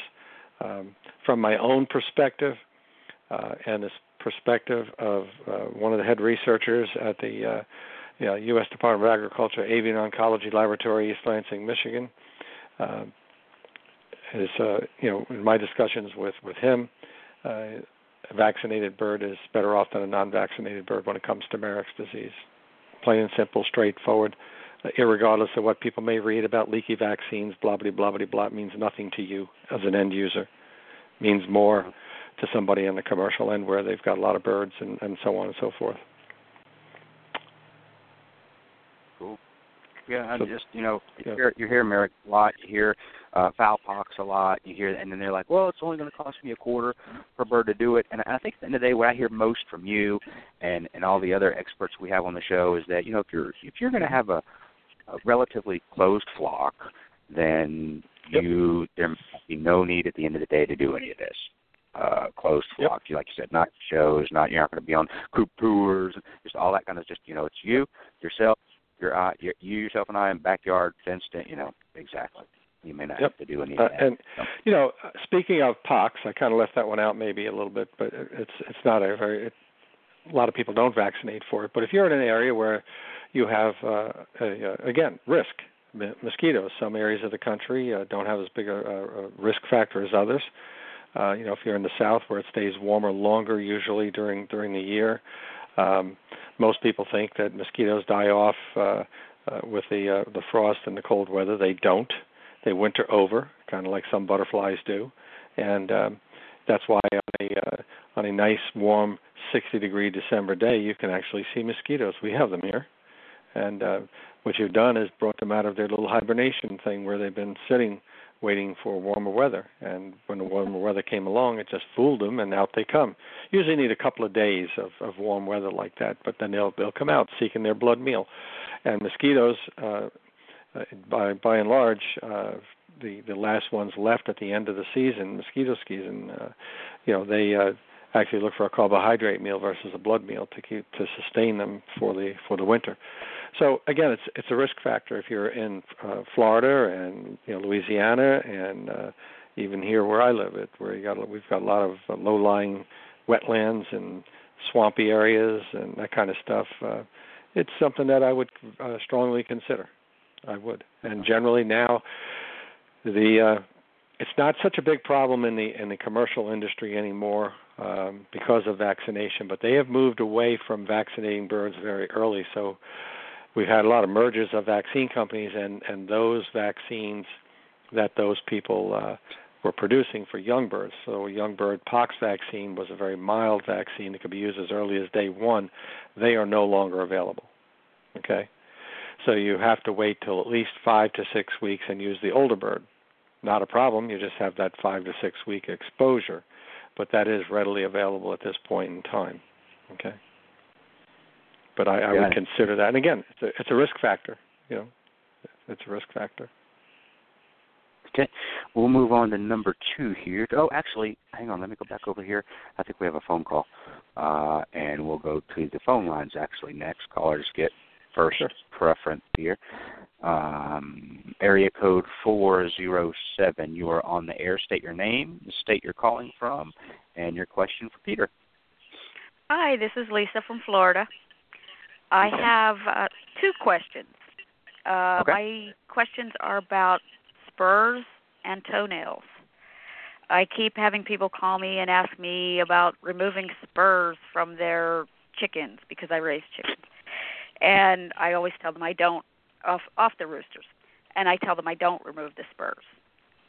um, from my own perspective uh, and this perspective of uh, one of the head researchers at the uh, you know, U.S. Department of Agriculture Avian Oncology Laboratory, East Lansing, Michigan. Uh, is uh, you know in my discussions with with him, uh, a vaccinated bird is better off than a non-vaccinated bird when it comes to Marek's disease. Plain and simple, straightforward. Uh, irregardless of what people may read about leaky vaccines, blah blah blah blah blah, means nothing to you as an end user. Means more to somebody on the commercial end where they've got a lot of birds and, and so on and so forth. Yeah, I'm just you know you yeah. hear you hear Marek a lot, you hear uh, fowl pox a lot, you hear, and then they're like, well, it's only going to cost me a quarter per bird to do it. And I think at the end of the day, what I hear most from you and and all the other experts we have on the show is that you know if you're if you're going to have a, a relatively closed flock, then yep. you there might be no need at the end of the day to do any of this uh closed flock. Yep. Like you said, not shows, not you're not going to be on coop tours, just all that kind of just you know it's you yourself your eye, you, you yourself and I in backyard fenced in. You know exactly. You may not yep. have to do anything. Uh, and you know, speaking of pox, I kind of left that one out maybe a little bit, but it's it's not a very. It, a lot of people don't vaccinate for it, but if you're in an area where you have uh, a, uh, again risk mosquitoes, some areas of the country uh, don't have as big a, a risk factor as others. Uh, you know, if you're in the south where it stays warmer longer usually during during the year, um, most people think that mosquitoes die off uh, uh, with the uh, the frost and the cold weather. They don't. They winter over, kind of like some butterflies do, and um, that's why on a uh, on a nice warm 60 degree December day you can actually see mosquitoes. We have them here, and uh, what you've done is brought them out of their little hibernation thing where they've been sitting waiting for warmer weather. And when the warmer weather came along, it just fooled them, and out they come. Usually need a couple of days of, of warm weather like that, but then they'll they'll come out seeking their blood meal. And mosquitoes, uh, uh by by and large, uh, the the last ones left at the end of the season, mosquito season, uh, you know, they uh, actually look for a carbohydrate meal versus a blood meal to keep to sustain them for the for the winter. So again, it's it's a risk factor if you're in uh, Florida and you know Louisiana and uh, even here where I live, it where you got we've got a lot of uh, low-lying wetlands and swampy areas and that kind of stuff. Uh, it's something that I would uh, strongly consider. I would, and generally now, the uh, it's not such a big problem in the in the commercial industry anymore um, because of vaccination, but they have moved away from vaccinating birds very early. So we've had a lot of mergers of vaccine companies, and and those vaccines that those people uh, were producing for young birds. So a young bird pox vaccine was a very mild vaccine that could be used as early as day one. They are no longer available. Okay, so you have to wait till at least five to six weeks and use the older bird. Not a problem. You just have that five to six week exposure, but that is readily available at this point in time. Okay but I, I would consider that. And again, it's a, it's a risk factor. You know, it's a risk factor. Okay, we'll move on to number two here. Oh, actually, hang on. Let me go back over here. I think we have a phone call, uh, and we'll go to the phone lines actually next. Callers get first sure. preference here. Um, area code four zero seven. You are on the air. State your name, the state you're calling from, and your question for Peter. Hi, this is Lisa from Florida. I have uh, two questions. Uh, okay. My questions are about spurs and toenails. I keep having people call me and ask me about removing spurs from their chickens because I raise chickens. And I always tell them I don't off off the roosters. And I tell them I don't remove the spurs.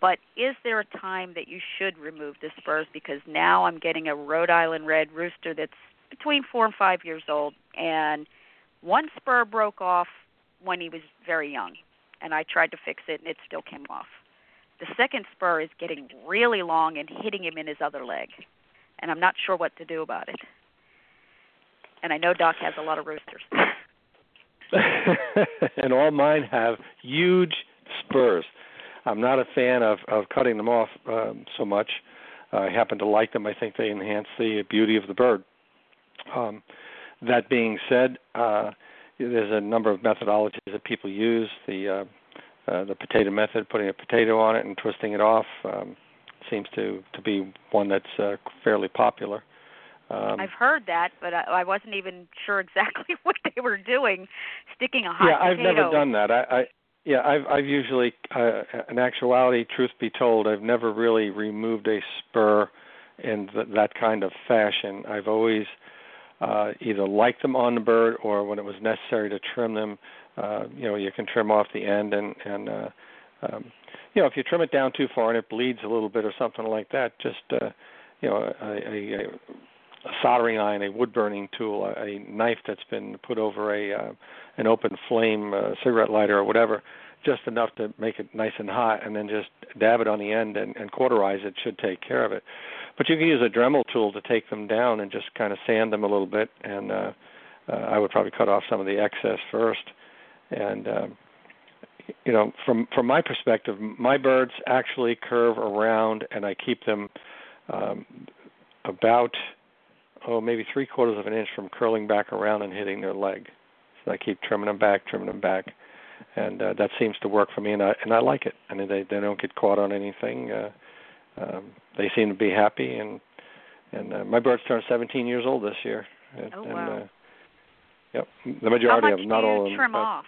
But is there a time that you should remove the spurs because now I'm getting a Rhode Island red rooster that's between 4 and 5 years old and one spur broke off when he was very young, and I tried to fix it, and it still came off. The second spur is getting really long and hitting him in his other leg, and I'm not sure what to do about it. And I know Doc has a lot of roosters. and all mine have huge spurs. I'm not a fan of of cutting them off um, so much. I happen to like them. I think they enhance the beauty of the bird. Um, that being said, uh, there's a number of methodologies that people use. The uh, uh, the potato method, putting a potato on it and twisting it off, um, seems to to be one that's uh, fairly popular. Um, I've heard that, but I, I wasn't even sure exactly what they were doing, sticking a hot yeah, potato. I've never done that. I, I yeah, I've I've usually, uh, in actuality, truth be told, I've never really removed a spur in th- that kind of fashion. I've always uh, either like them on the bird or when it was necessary to trim them, uh, you know, you can trim off the end and and uh, um, you know if you trim it down too far and it bleeds a little bit or something like that, just uh, you know a, a, a soldering iron, a wood burning tool, a, a knife that's been put over a uh, an open flame uh, cigarette lighter or whatever, just enough to make it nice and hot, and then just dab it on the end and, and cauterize it should take care of it. But you can use a Dremel tool to take them down and just kind of sand them a little bit. And uh, uh, I would probably cut off some of the excess first. And uh, you know, from from my perspective, my birds actually curve around, and I keep them um, about oh maybe three quarters of an inch from curling back around and hitting their leg. So I keep trimming them back, trimming them back, and uh, that seems to work for me, and I and I like it. And they they don't get caught on anything. Uh, um, they seem to be happy and and uh, my birds turned 17 years old this year. And, oh wow. And, uh, yep, the majority How much of them, not do you all of them. trim but, off?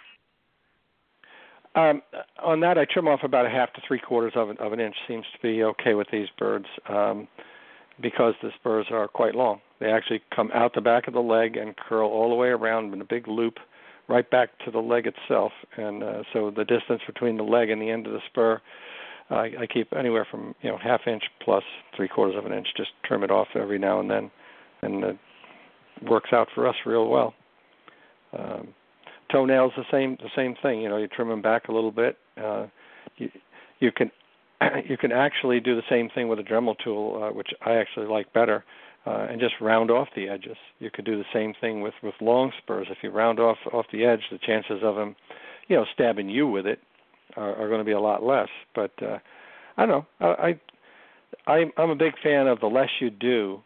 Um, on that, I trim off about a half to three quarters of an, of an inch. Seems to be okay with these birds um, because the spurs are quite long. They actually come out the back of the leg and curl all the way around in a big loop, right back to the leg itself. And uh, so the distance between the leg and the end of the spur, uh, I, keep anywhere from you know half inch plus three quarters of an inch. Just trim it off every now and then, and it works out for us real well. Um, toenails the same the same thing. You know, you trim them back a little bit. Uh, you you can you can actually do the same thing with a Dremel tool, uh, which I actually like better, uh, and just round off the edges. You could do the same thing with with long spurs. If you round off off the edge, the chances of them, you know, stabbing you with it are, are going to be a lot less. But uh, I don't know. I, I I'm a big fan of the less you do,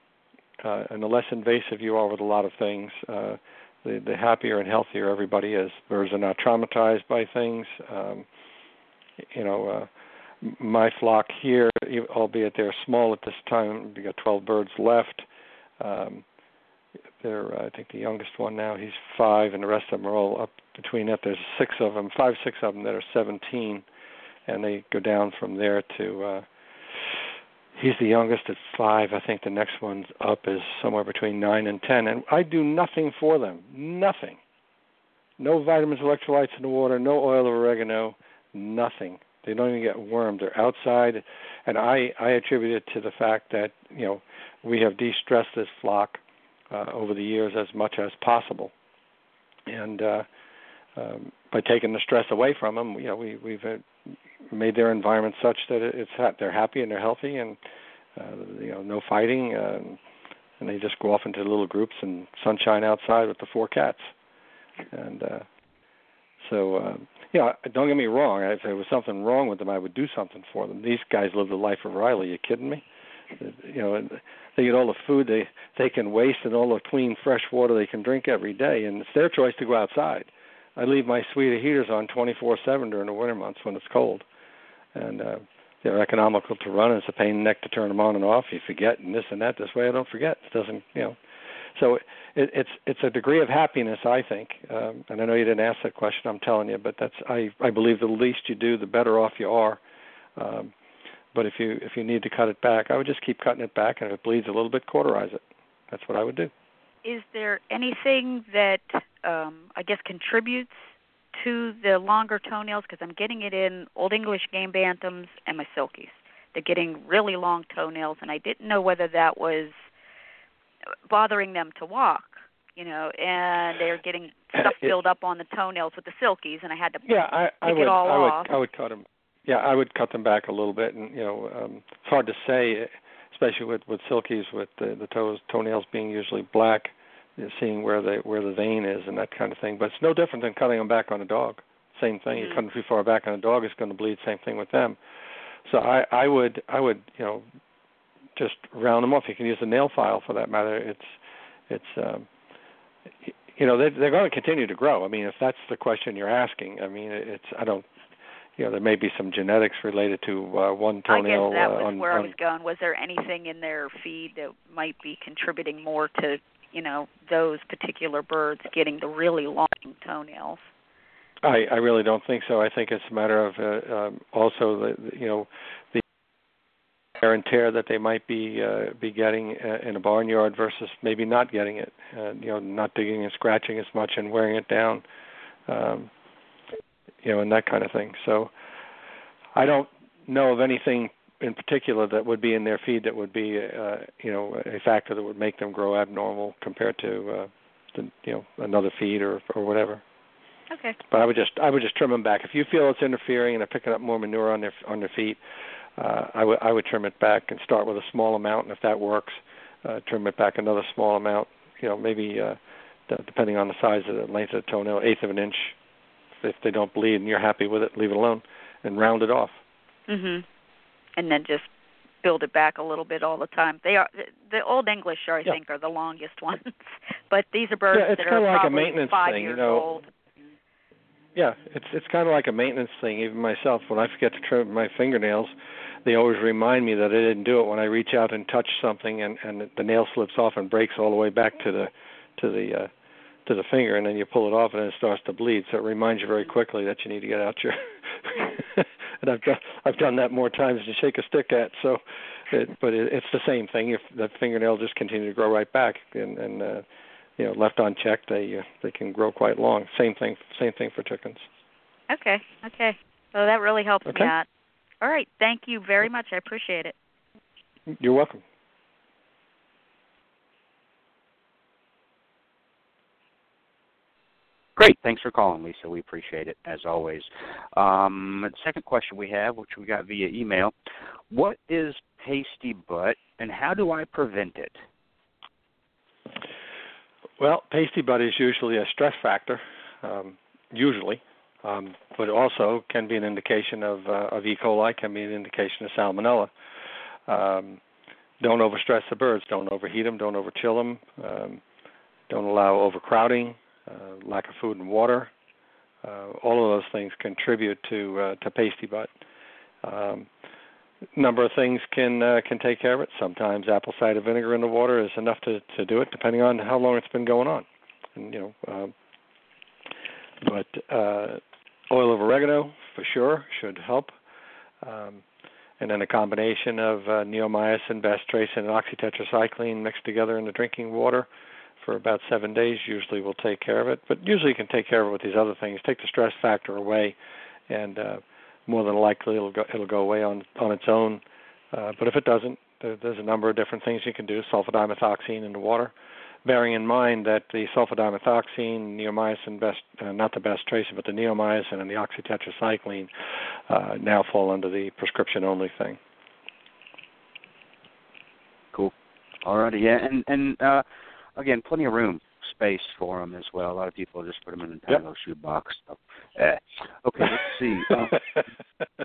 uh, and the less invasive you are with a lot of things. Uh, the the happier and healthier everybody is. Birds are not traumatized by things. Um, you know, uh, my flock here, albeit they're small at this time, we got 12 birds left. Um, they're, I think the youngest one now, he's five, and the rest of them are all up between that. There's six of them, five, six of them that are 17, and they go down from there to. Uh, he's the youngest at five. I think the next one's up is somewhere between nine and ten. And I do nothing for them. Nothing. No vitamins, electrolytes in the water, no oil of oregano, nothing. They don't even get wormed. They're outside, and I I attribute it to the fact that you know we have de-stressed this flock uh, over the years as much as possible, and uh, um, by taking the stress away from them, you know we we've uh, made their environment such that it's they're happy and they're healthy and uh, you know no fighting uh, and they just go off into little groups and sunshine outside with the four cats and uh so uh you know don't get me wrong if there was something wrong with them I would do something for them these guys live the life of Riley you kidding me you know they get all the food they they can waste and all the clean fresh water they can drink every day and it's their choice to go outside I leave my suite of heaters on 24/7 during the winter months when it's cold, and uh, they're economical to run. It's a pain in the neck to turn them on and off. You forget and this and that. This way, I don't forget. It doesn't, you know. So it, it's it's a degree of happiness, I think. Um, and I know you didn't ask that question. I'm telling you, but that's I I believe the least you do, the better off you are. Um, but if you if you need to cut it back, I would just keep cutting it back, and if it bleeds a little bit, cauterize it. That's what I would do. Is there anything that um, I guess contributes to the longer toenails because I'm getting it in Old English game bantams and my silkies. They're getting really long toenails, and I didn't know whether that was bothering them to walk. You know, and they're getting stuff filled up on the toenails with the silkies, and I had to yeah, I, I would, all I would, off. I would cut them. Yeah, I would cut them back a little bit, and you know, um, it's hard to say, especially with with silkies, with the, the toes toenails being usually black seeing where the where the vein is and that kind of thing. But it's no different than cutting them back on a dog. Same thing. Mm-hmm. You cut them too far back on a dog, it's going to bleed. Same thing with them. So I I would I would you know just round them off. You can use a nail file for that matter. It's it's um, you know they're, they're going to continue to grow. I mean, if that's the question you're asking, I mean it's I don't you know there may be some genetics related to uh, one toenail. I guess that was uh, on, where I was going. Was there anything in their feed that might be contributing more to you know those particular birds getting the really long toenails. I I really don't think so. I think it's a matter of uh, um, also the you know the wear and tear that they might be uh, be getting uh, in a barnyard versus maybe not getting it. Uh, you know, not digging and scratching as much and wearing it down. Um, you know, and that kind of thing. So I don't know of anything in particular that would be in their feed that would be uh, you know a factor that would make them grow abnormal compared to uh, the, you know another feed or or whatever. Okay. But I would just I would just trim them back. If you feel it's interfering and they're picking up more manure on their on their feet, uh, I would I would trim it back and start with a small amount, and if that works, uh, trim it back another small amount. You know, maybe uh, depending on the size of the length of the toenail, eighth of an inch. If they don't bleed and you're happy with it, leave it alone and round it off. Mhm and then just build it back a little bit all the time. They are the old English I yeah. think are the longest ones, but these are birds yeah, that are of like probably a maintenance five thing, years you know. old. Yeah, it's it's kind of like a maintenance thing. Even myself, when I forget to trim my fingernails, they always remind me that I didn't do it. When I reach out and touch something, and and the nail slips off and breaks all the way back to the to the uh, to the finger, and then you pull it off, and it starts to bleed. So it reminds you very quickly that you need to get out your and I've done I've done that more times than shake a stick at. So, it, but it, it's the same thing. If the fingernail just continue to grow right back, and, and uh, you know, left unchecked, they uh, they can grow quite long. Same thing. Same thing for chickens. Okay. Okay. So that really helps Okay. me out. All right. Thank you very much. I appreciate it. You're welcome. Great. Thanks for calling, Lisa. We appreciate it as always. Um, the second question we have, which we got via email, what is pasty butt, and how do I prevent it? Well, pasty butt is usually a stress factor, um, usually, um, but also can be an indication of uh, of E. coli, can be an indication of salmonella. Um, don't overstress the birds. Don't overheat them. Don't overchill them. Um, don't allow overcrowding, uh, lack of food and water. Uh, all of those things contribute to uh, to pasty butt. Um, number of things can uh, can take care of it. Sometimes apple cider vinegar in the water is enough to to do it, depending on how long it's been going on. And you know, um, but uh, oil of oregano for sure should help. Um, and then a combination of uh, neomycin, bacitracin, and oxytetracycline mixed together in the drinking water for about seven days usually will take care of it. But usually you can take care of it with these other things. Take the stress factor away, and uh, more than likely it'll go it'll go away on on its own. Uh, but if it doesn't, there, there's a number of different things you can do. Sulfadimethoxine in the water, bearing in mind that the sulfadimethoxine, neomycin, best uh, not the best tracer, but the neomycin and the oxytetracycline uh, now fall under the prescription only thing. Cool. Alrighty, yeah, and and uh, again, plenty of room, space for them as well. A lot of people just put them in a tiny Yep. little shoebox. So, eh. Okay, let's see. Uh,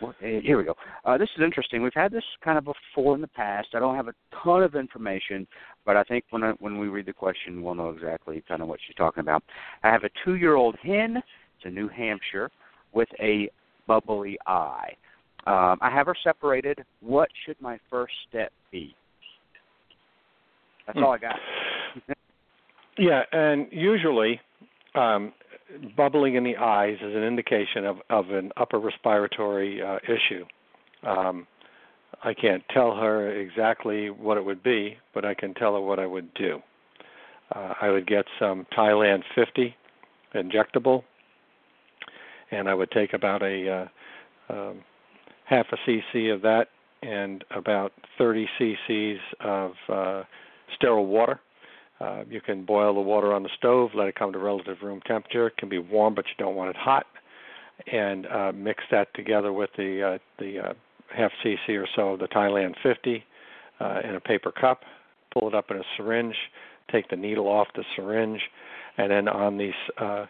what, eh, here we go. Uh, this is interesting. We've had this kind of before in the past. I don't have a ton of information, but I think when I, when we read the question, we'll know exactly kind of what she's talking about. I have a two-year-old hen. It's a New Hampshire with a bubbly eye. Um, I have her separated. What should my first step be? That's all I got. Yeah, and usually um, bubbling in the eyes is an indication of, of an upper respiratory uh, issue. Um, I can't tell her exactly what it would be, but I can tell her what I would do. Uh, I would get some Tylan 50 injectable, and I would take about a uh, um, half a cc of that and about 30 cc's of uh, sterile water. Uh, you can boil the water on the stove, let it come to relative room temperature. It can be warm, but you don't want it hot. And uh, mix that together with the uh, the uh, half cc or so of the Tylan 50 uh, in a paper cup. Pull it up in a syringe. Take the needle off the syringe, and then on these uh,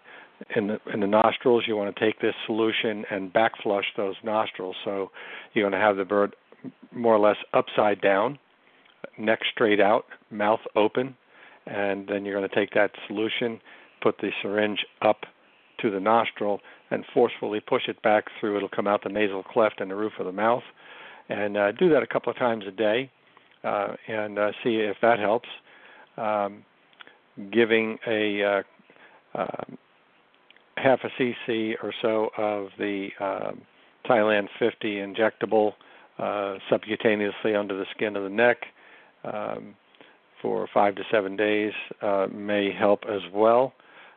in the in the nostrils, you want to take this solution and back flush those nostrils. So you're going to have the bird more or less upside down, neck straight out, mouth open, and then you're going to take that solution, put the syringe up to the nostril, and forcefully push it back through. It'll come out the nasal cleft and the roof of the mouth, and uh, do that a couple of times a day, uh, and uh, see if that helps. Um, giving a uh, um, half a cc or so of the um, Tylan 50 injectable uh, subcutaneously under the skin of the neck um, for five to seven days uh, may help as well.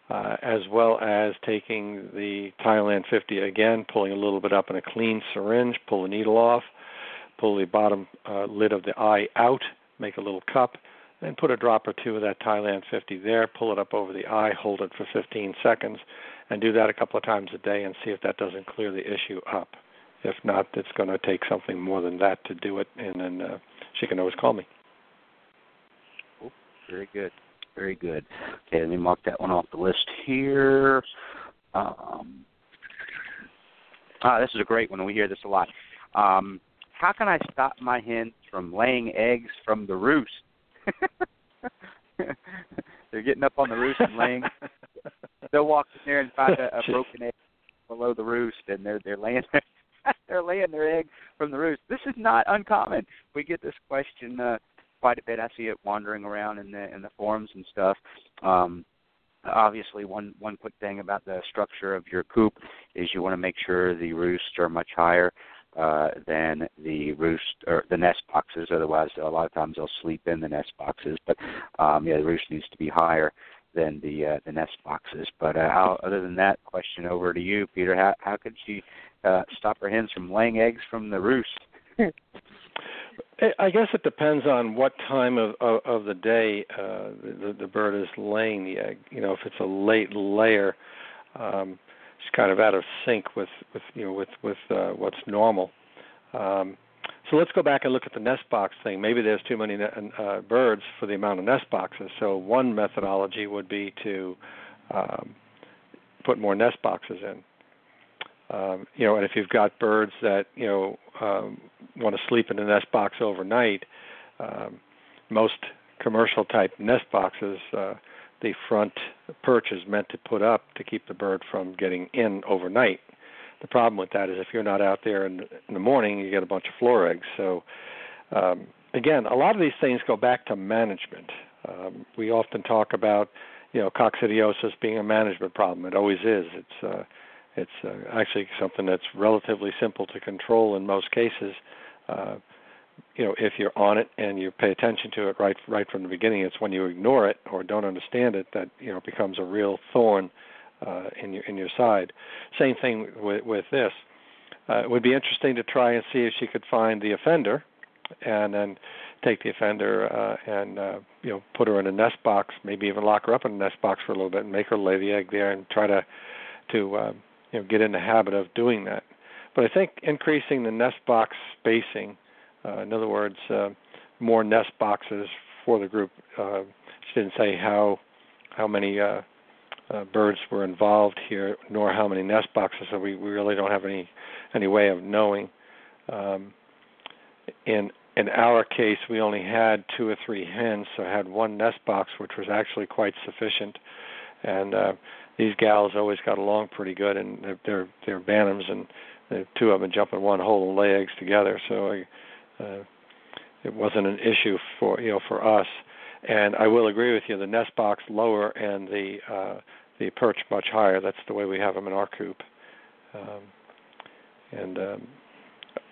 Uh, as well as taking the Tylan 50 again, pulling a little bit up in a clean syringe, pull the needle off, pull the bottom uh, lid of the eye out, make a little cup, then put a drop or two of that Tylan 50 there, pull it up over the eye, hold it for 15 seconds, and do that a couple of times a day and see if that doesn't clear the issue up. If not, it's going to take something more than that to do it, and then uh, she can always call me. Very good. Very good. Okay, let me mark that one off the list here. Um, ah, this is a great one. We hear this a lot. Um, how can I stop my hens from laying eggs from the roost? They're getting up on the roost and laying. They'll walk in there and find a, a broken egg below the roost, and they're they're laying their, they're laying their egg from the roost. This is not uncommon. We get this question uh, quite a bit. I see it wandering around in the in the forums and stuff. Um, obviously, one one quick thing about the structure of your coop is you want to make sure the roosts are much higher uh, than the roost or the nest boxes. Otherwise, a lot of times they'll sleep in the nest boxes. But um, yeah, the roost needs to be higher than the uh, the nest boxes. But uh, how, other than that, question over to you, Peter. How how could she uh, stop her hens from laying eggs from the roost? I guess it depends on what time of of, of the day uh, the, the bird is laying the egg. You know, if it's a late layer, um, it's kind of out of sync with with you know with with uh, what's normal. Um, so let's go back and look at the nest box thing. Maybe there's too many uh, birds for the amount of nest boxes. So one methodology would be to um, put more nest boxes in. Um, you know, and if you've got birds that you know um, want to sleep in the nest box overnight, um, most commercial type nest boxes, uh, the front perch is meant to put up to keep the bird from getting in overnight. The problem with that is if you're not out there in, in the morning, you get a bunch of floor eggs. So um, again, a lot of these things go back to management. Um, we often talk about you know coccidiosis being a management problem. It always is. It's uh, it's uh, actually something that's relatively simple to control in most cases. Uh, you know, if you're on it and you pay attention to it right right from the beginning, it's when you ignore it or don't understand it that you know becomes a real thorn uh, in your in your side. Same thing with with this. Uh, it would be interesting to try and see if she could find the offender, and then take the offender uh, and uh, you know put her in a nest box, maybe even lock her up in a nest box for a little bit and make her lay the egg there, and try to to uh, you know get in the habit of doing that. But I think increasing the nest box spacing, uh, in other words, uh, more nest boxes for the group. Uh, she didn't say how how many uh, uh, birds were involved here, nor how many nest boxes. So we, we really don't have any any way of knowing. Um, in in our case, we only had two or three hens, so had one nest box, which was actually quite sufficient. And uh, these gals always got along pretty good, and they're they're, they're bantams, and the two of them jump in one hole and lay eggs together. So I, uh, it wasn't an issue for you know for us. And I will agree with you, the nest box lower and the uh, the perch much higher. That's the way we have them in our coop. Um, and um,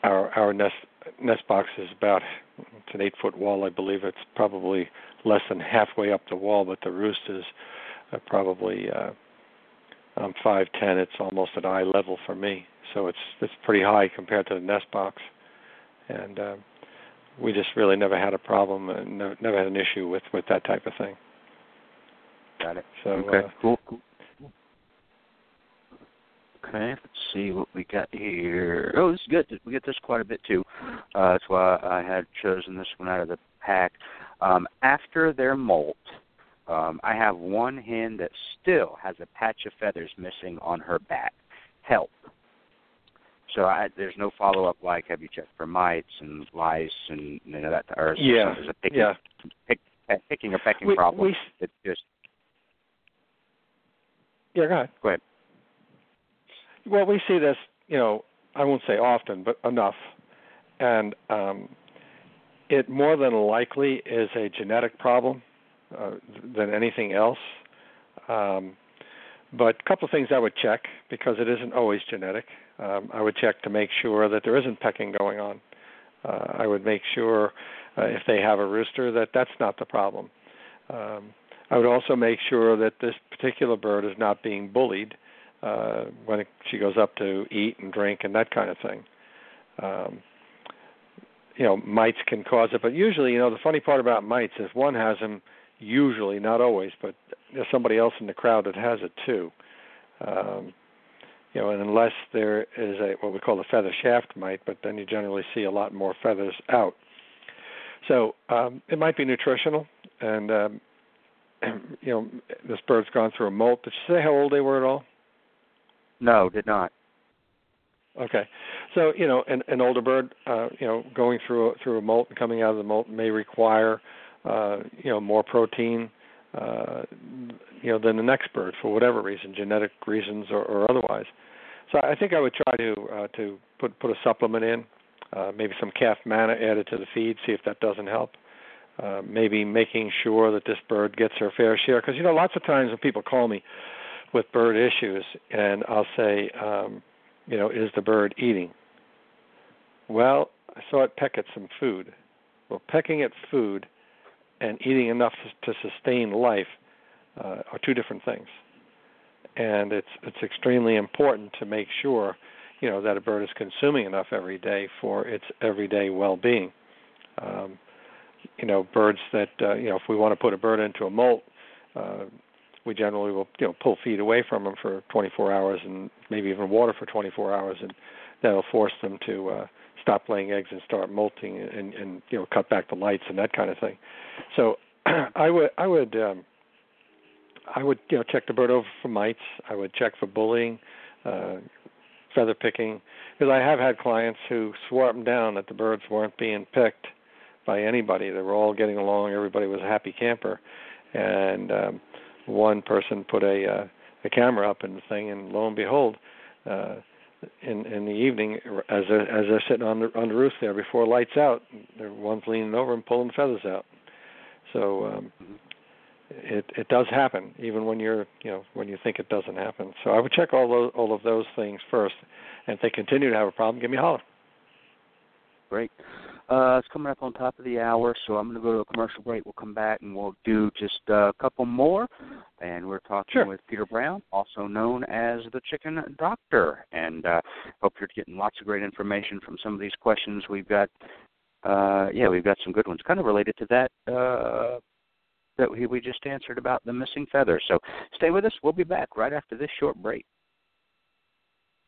our our nest nest box is about it's an eight foot wall, I believe. It's probably less than halfway up the wall, but the roost is uh, probably uh, I'm five ten. It's almost at eye level for me, so it's it's pretty high compared to the nest box, and uh, we just really never had a problem and never, never had an issue with with that type of thing. Got it. So okay, uh, cool, cool. Okay, let's see what we got here. Oh, this is good. We get this quite a bit too. Uh, that's why I had chosen this one out of the pack. Um, after their molt, um, I have one hen that still has a patch of feathers missing on her back. Help. So I, there's no follow up like have you checked for mites and lice and you know that or yeah, there's a picking, yeah. pick, picking or pecking We- problem. we- it's just yeah, go ahead. go ahead. Well, we see this, you know, I won't say often, but enough, and um, it more than likely is a genetic problem uh, than anything else. Um, but a couple of things I would check because it isn't always genetic. Um, I would check to make sure that there isn't pecking going on. Uh, I would make sure uh, if they have a rooster that that's not the problem. Um, I would also make sure that this particular bird is not being bullied uh, when it, she goes up to eat and drink and that kind of thing. Um, you know, mites can cause it, but usually, you know, the funny part about mites is one has them. Usually, not always, but there's somebody else in the crowd that has it too. Um, you know, and unless there is a what we call a feather shaft mite, but then you generally see a lot more feathers out. So um, it might be nutritional, and um, you know, this bird's gone through a molt. Did you say how old they were at all? No, did not. Okay, so you know, an, an older bird, uh, you know, going through a, through a molt and coming out of the molt may require, uh, you know, more protein, uh, you know, than the next bird for whatever reason, genetic reasons or, or otherwise. So I think I would try to uh, to put put a supplement in, uh, maybe some calf manna added to the feed, see if that doesn't help. uh, maybe making sure that this bird gets her fair share. Because you know, lots of times when people call me with bird issues, and I'll say, um, you know, is the bird eating? Well, I saw it peck at some food. Well, pecking at food and eating enough to sustain life uh, are two different things, and it's it's extremely important to make sure, you know, that a bird is consuming enough every day for its everyday well-being. Um, you know, birds that uh, you know, if we want to put a bird into a molt, uh, we generally will you know pull feed away from them for 24 hours and maybe even water for 24 hours, and that'll force them to uh, stop laying eggs and start molting and, and you know cut back the lights and that kind of thing. So I would I would um, I would you know check the bird over for mites. I would check for bullying, uh, feather picking, because I have had clients who swore up and down that the birds weren't being picked by anybody. They were all getting along. Everybody was a happy camper, and um, one person put a uh, a camera up in the thing, and lo and behold, uh, in in the evening, as they're, as they're sitting on the on the roof there before lights out, there one's leaning over and pulling feathers out. So um, it it does happen, even when you're you know when you think it doesn't happen. So I would check all those all of those things first, and if they continue to have a problem, give me a holler. Great. Uh, it's coming up on top of the hour, so I'm going to go to a commercial break. We'll come back and we'll do just a couple more. And we're talking sure. with Peter Brown, also known as the Chicken Doctor. And uh, hope you're getting lots of great information from some of these questions we've got. Uh, yeah, we've got some good ones, kind of related to that uh, that we, we just answered about the missing feather. So stay with us. We'll be back right after this short break.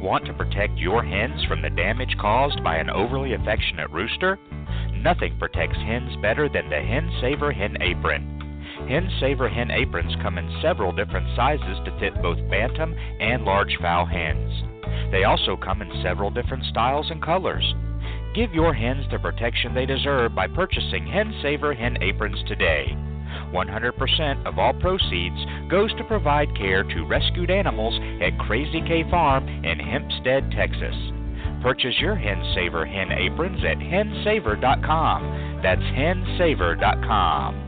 Want to protect your hens from the damage caused by an overly affectionate rooster? Nothing protects hens better than the Hen Saver Hen Apron. Hen Saver hen aprons come in several different sizes to fit both bantam and large fowl hens. They also come in several different styles and colors. Give your hens the protection they deserve by purchasing Hen Saver hen aprons today. 100% of all proceeds goes to provide care to rescued animals at Crazy K Farm in Hempstead, Texas. Purchase your Hen Saver hen aprons at hensaver.com. That's hensaver.com.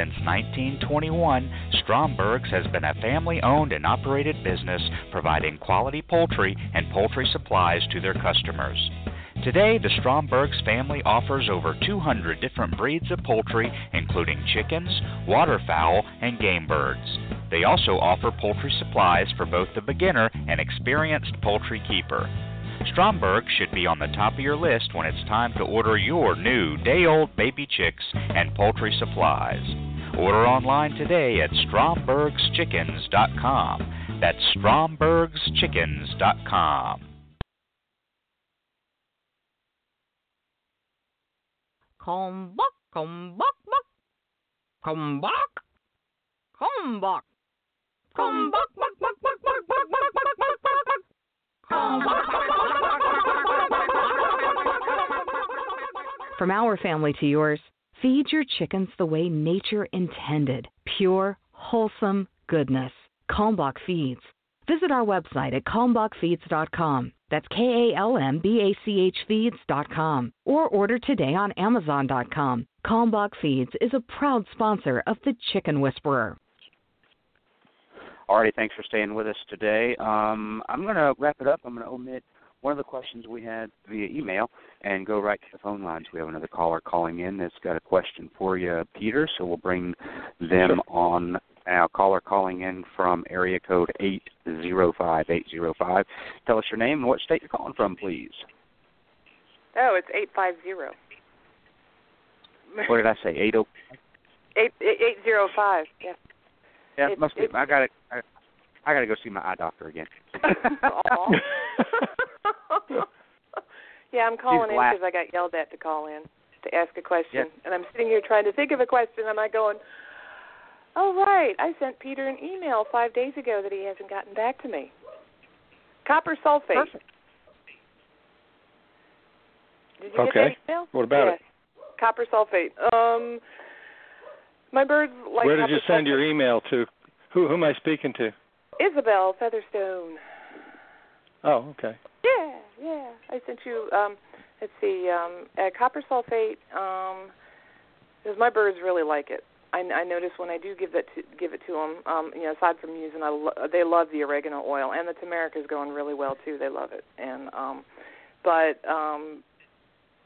Since 1921, Stromberg's has been a family owned and operated business providing quality poultry and poultry supplies to their customers. Today, the Stromberg's family offers over 200 different breeds of poultry, including chickens, waterfowl, and game birds. They also offer poultry supplies for both the beginner and experienced poultry keeper. Stromberg should be on the top of your list when it's time to order your new day old baby chicks and poultry supplies. Order online today at strombergschickens.com. That's strombergschickens.com. Come back, come back, back. Come back. Come back. Come back, back, back, back, back, back, back, back, back, back, back. Come back. From our family to yours, feed your chickens the way nature intended pure, wholesome goodness. Kalmbach Feeds. Visit our website at kalmbachfeeds.com. That's K A L M B A C H feeds.com. Or order today on amazon.com. Kalmbach Feeds is a proud sponsor of The Chicken Whisperer. All righty, thanks for staying with us today. Um, I'm going to wrap it up. I'm going to omit one of the questions we had via email and go right to the phone lines. We have another caller calling in that's got a question for you, Peter, so we'll bring them on now. Caller calling in from area code 805805. Tell us your name and what state you're calling from, please. Oh, it's 850. What did I say? 80? Eight, eight, 805, yeah. Yeah, it It- must be. it- I got to I, I got to go see my eye doctor again. Yeah, I'm calling in because I got yelled at to call in to ask a question, Yeah. and I'm sitting here trying to think of a question, and I'm going, "Oh right, I sent Peter an email five days ago that he hasn't gotten back to me. Copper sulfate. Perfect. Did you get Okay. that email? What about yeah. it? Copper sulfate. Um, my birds like. Where did you send sulfate. your email to? Who, who am I speaking to? Isabel Featherstone. Oh, okay. Yeah. I sent you. Um, let's see. Um, uh, copper sulfate. Um, because my birds really like it. I, I notice when I do give that to, give it to them. Um, you know, aside from using, I lo- they love the oregano oil, and the turmeric is going really well too. They love it, and um, but um,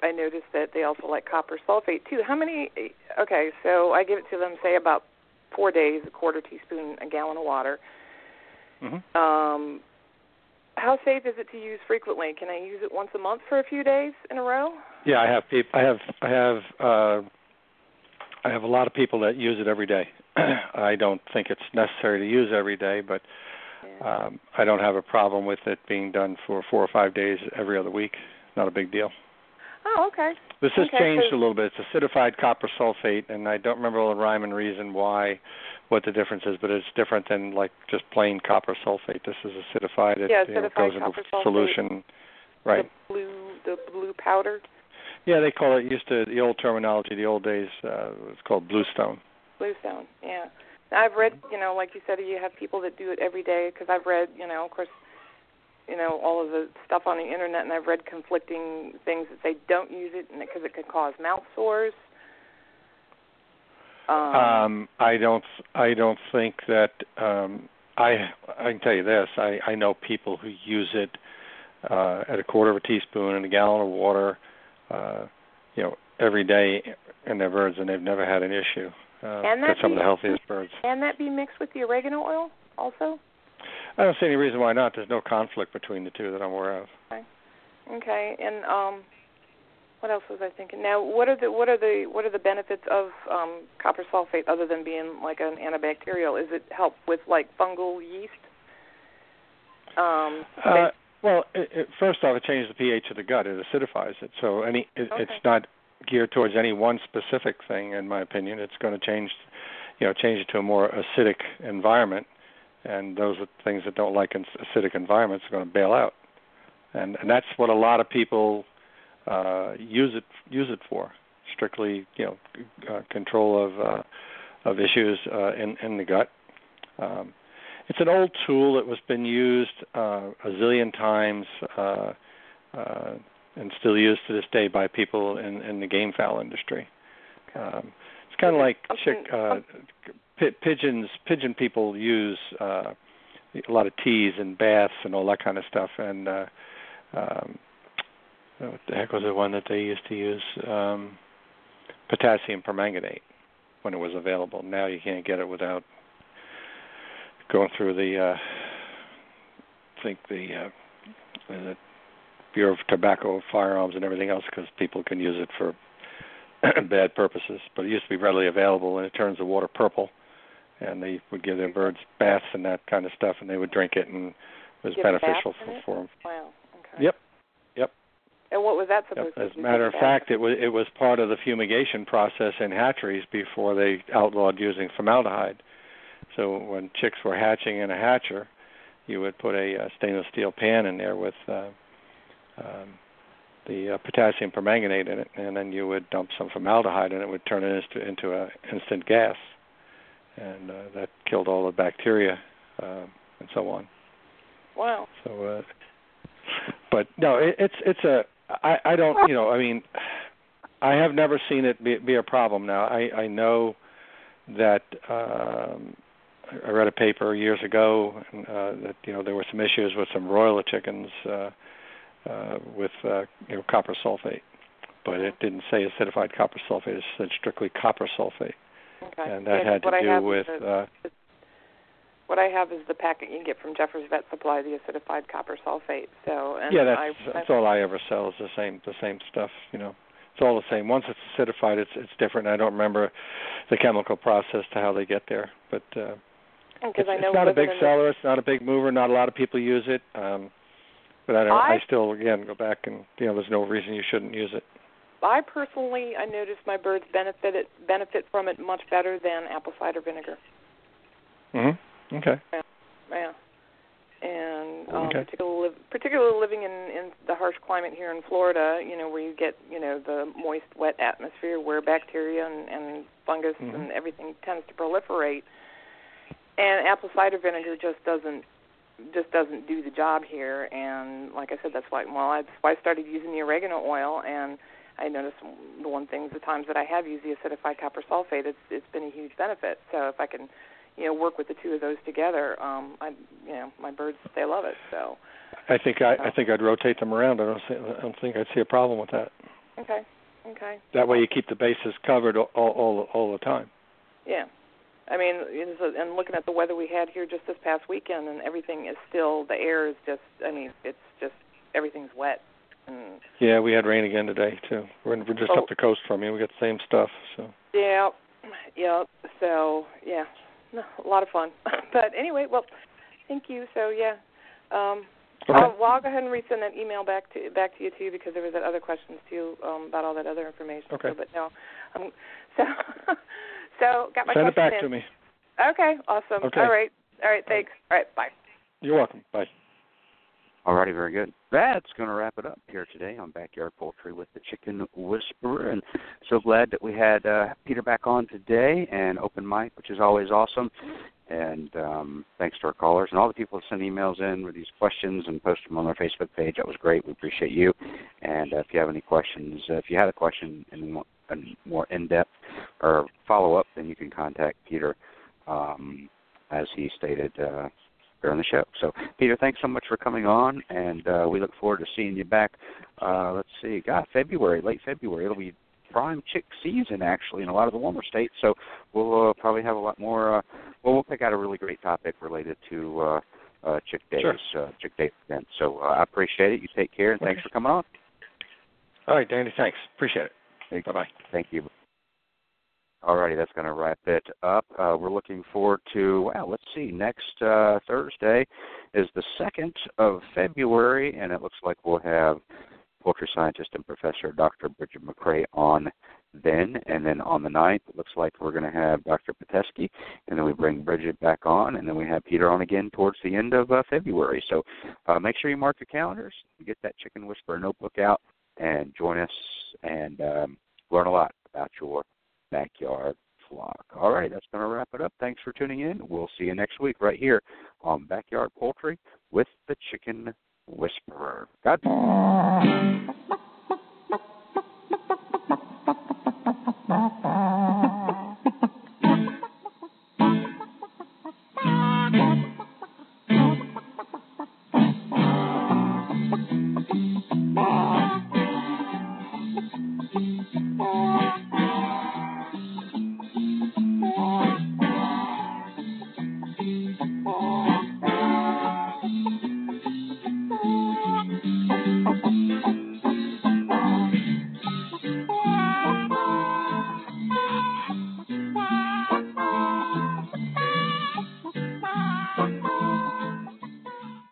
I noticed that they also like copper sulfate too. How many? Okay, so I give it to them, say about four days, a quarter teaspoon, a gallon of water. hmm Um, how safe is it to use frequently? Can I use it once a month for a few days in a row? Yeah, I have peop I have I have uh I have a lot of people that use it every day. I don't think it's necessary to use every day, but um I don't have a problem with it being done for 4 or 5 days every other week. Not a big deal. Oh, okay. This has Okay, changed so- a little bit. It's acidified copper sulfate, and I don't remember all the rhyme and reason why, what the difference is, but it's different than like just plain copper sulfate. This is acidified. It Yeah, you know, goes into sulfate. solution. Right. The blue, the blue powder, Yeah, they call it used to the old terminology, the old days. Uh, it's called bluestone. bluestone. Yeah. I've read, you know, like you said, you have people that do it every day because I've read, you know, of course, you know, all of the stuff on the internet, and I've read conflicting things that say don't use it because it could cause mouth sores. Um, Um, I don't. I don't think that. Um, I. I can tell you this. I. I know people who use it uh, at a quarter of a teaspoon in a gallon of water. Uh, you know, every day in their birds, and they've never had an issue. Uh, Can that got some of the healthiest birds. can that be mixed with the oregano oil also? I don't see any reason why not. There's no conflict between the two that I'm aware of. Okay, Okay. and um, what else was I thinking? Now, what are the what are the what are the benefits of um, copper sulfate other than being like an antibacterial? Is it help with like fungal yeast? Um, Uh, well, it, it, first off, it changes the pH of the gut. It acidifies it. So any, it, Okay. it's not geared towards any one specific thing. In my opinion, it's going to change, you know, change it to a more acidic environment, and those are things that don't like acidic environments are going to bail out, and and that's what a lot of people uh, use it use it for. Strictly, you know, uh, control of uh, of issues uh, in in the gut. Um, it's an old tool that was been used uh, a zillion times uh, uh, and still used to this day by people in, in the game fowl industry. Um, it's kind of like chick, uh, pi- pigeons. Pigeon people use uh, a lot of teas and baths and all that kind of stuff. And uh, um, what the heck was the one that they used to use? Um, potassium permanganate when it was available. Now you can't get it without going through the uh I think the uh the Bureau of Tobacco, Firearms, and everything else because people can use it for bad purposes. But it used to be readily available, and it turns the water purple. And they would give their birds baths and that kind of stuff, and they would drink it, and it was Give beneficial for, for them. Wow. Okay. Yep, yep. And what was that supposed Yep. supposed As a matter of Give a bath? fact, it was it was part of the fumigation process in hatcheries before they outlawed using formaldehyde. So when chicks were hatching in a hatcher, you would put a, uh stainless steel pan in there with uh, um, the uh, potassium permanganate in it, and then you would dump some formaldehyde, and it would turn it into into a instant gas. And uh, that killed all the bacteria uh, and so on. Wow. So, uh, but no, it, it's it's a I I don't you know I mean I have never seen it be, be a problem. Now I I know that um, I read a paper years ago uh, that you know there were some issues with some broiler chickens uh, uh, with uh, you know copper sulfate, but it didn't say acidified copper sulfate. It said strictly copper sulfate, Okay. and that Yeah, had to what I do with. the- Uh, What I have is the packet you can get from Jeffers Vet Supply, the acidified copper sulfate. So, and yeah, that's I, that's all I ever sell is the same the same stuff. You know, it's all the same. Once it's acidified, it's it's different. I don't remember the chemical process to how they get there, but uh, it's, I know it's not a big seller. It's not a big mover. Not a lot of people use it. Um, but I don't. I, I- still again go back and you know, there's no reason you shouldn't use it. I personally, I noticed my birds benefit it, benefit from it much better than apple cider vinegar. Mhm. Okay. Yeah, yeah. And um, Okay. particularly, particularly living in in the harsh climate here in Florida, you know, where you get you know the moist, wet atmosphere where bacteria and, and fungus Mhm. and everything tends to proliferate. And apple cider vinegar just doesn't just doesn't do the job here. And like I said, that's why well, that's why I started using the oregano oil and. I noticed the one thing, the times that I have used the acidified copper sulfate, it's it's been a huge benefit. So if I can, you know, work with the two of those together, um, I, you know, my birds they love it. So I think I, I think I'd rotate them around. I don't see, I don't think I'd see a problem with that. okay, okay, That way you keep the bases covered all all all the time. yeah. I mean, a, and looking at the weather we had here just this past weekend, and everything is still the air is just. I mean, it's just everything's wet. And Yeah, we had rain again today too. We're, we're just Oh. up the coast from you. We got the same stuff. So yeah, yeah. So yeah, no, a lot of fun. but anyway, well, thank you. So yeah. Um. I'll, well, I'll go ahead and resend that email back to back to you too because there was that other questions too um, about all that other information. Okay. So, but no, um, so so got my send it back in. to me. Okay, awesome. Okay. All right, all right. Thanks. All right, bye. You're welcome. Bye. Alrighty, very good. That's going to wrap it up here today on Backyard Poultry with the Chicken Whisperer. And so glad that we had uh, Peter back on today and open mic, which is always awesome. And um, thanks to our callers and all the people that send emails in with these questions and post them on our Facebook page. That was great. We appreciate you. And uh, if you have any questions, uh, if you had a question more, in more in-depth or follow-up, then you can contact Peter, um, as he stated. Uh, during the show. So, Peter, thanks so much for coming on, and uh, we look forward to seeing you back. Uh, let's see, God, February, late February. It'll be prime chick season actually in a lot of the warmer states. So we'll uh, probably have a lot more. Uh, well, we'll pick out a really great topic related to uh, uh, chick days, Sure. uh, chick day events. So uh, I appreciate it. You take care, and thanks for coming on. All right, Danny. Thanks. Appreciate it. Bye bye. Thank you. Alrighty, that's going to wrap it up. Uh, we're looking forward to, well, let's see, next uh, Thursday is the 2nd of February, and it looks like we'll have poultry scientist and professor Dr. Brigid McCrea on then. And then on the 9th, it looks like we're going to have Dr. Pitesky, and then we bring Bridget back on, and then we have Peter on again towards the end of uh, February. So uh, make sure you mark your calendars, get that Chicken Whisperer notebook out, and join us and um, learn a lot about your backyard flock. All right, that's going to wrap it up. Thanks for tuning in. We'll see you next week right here on Backyard Poultry with the Chicken Whisperer. God.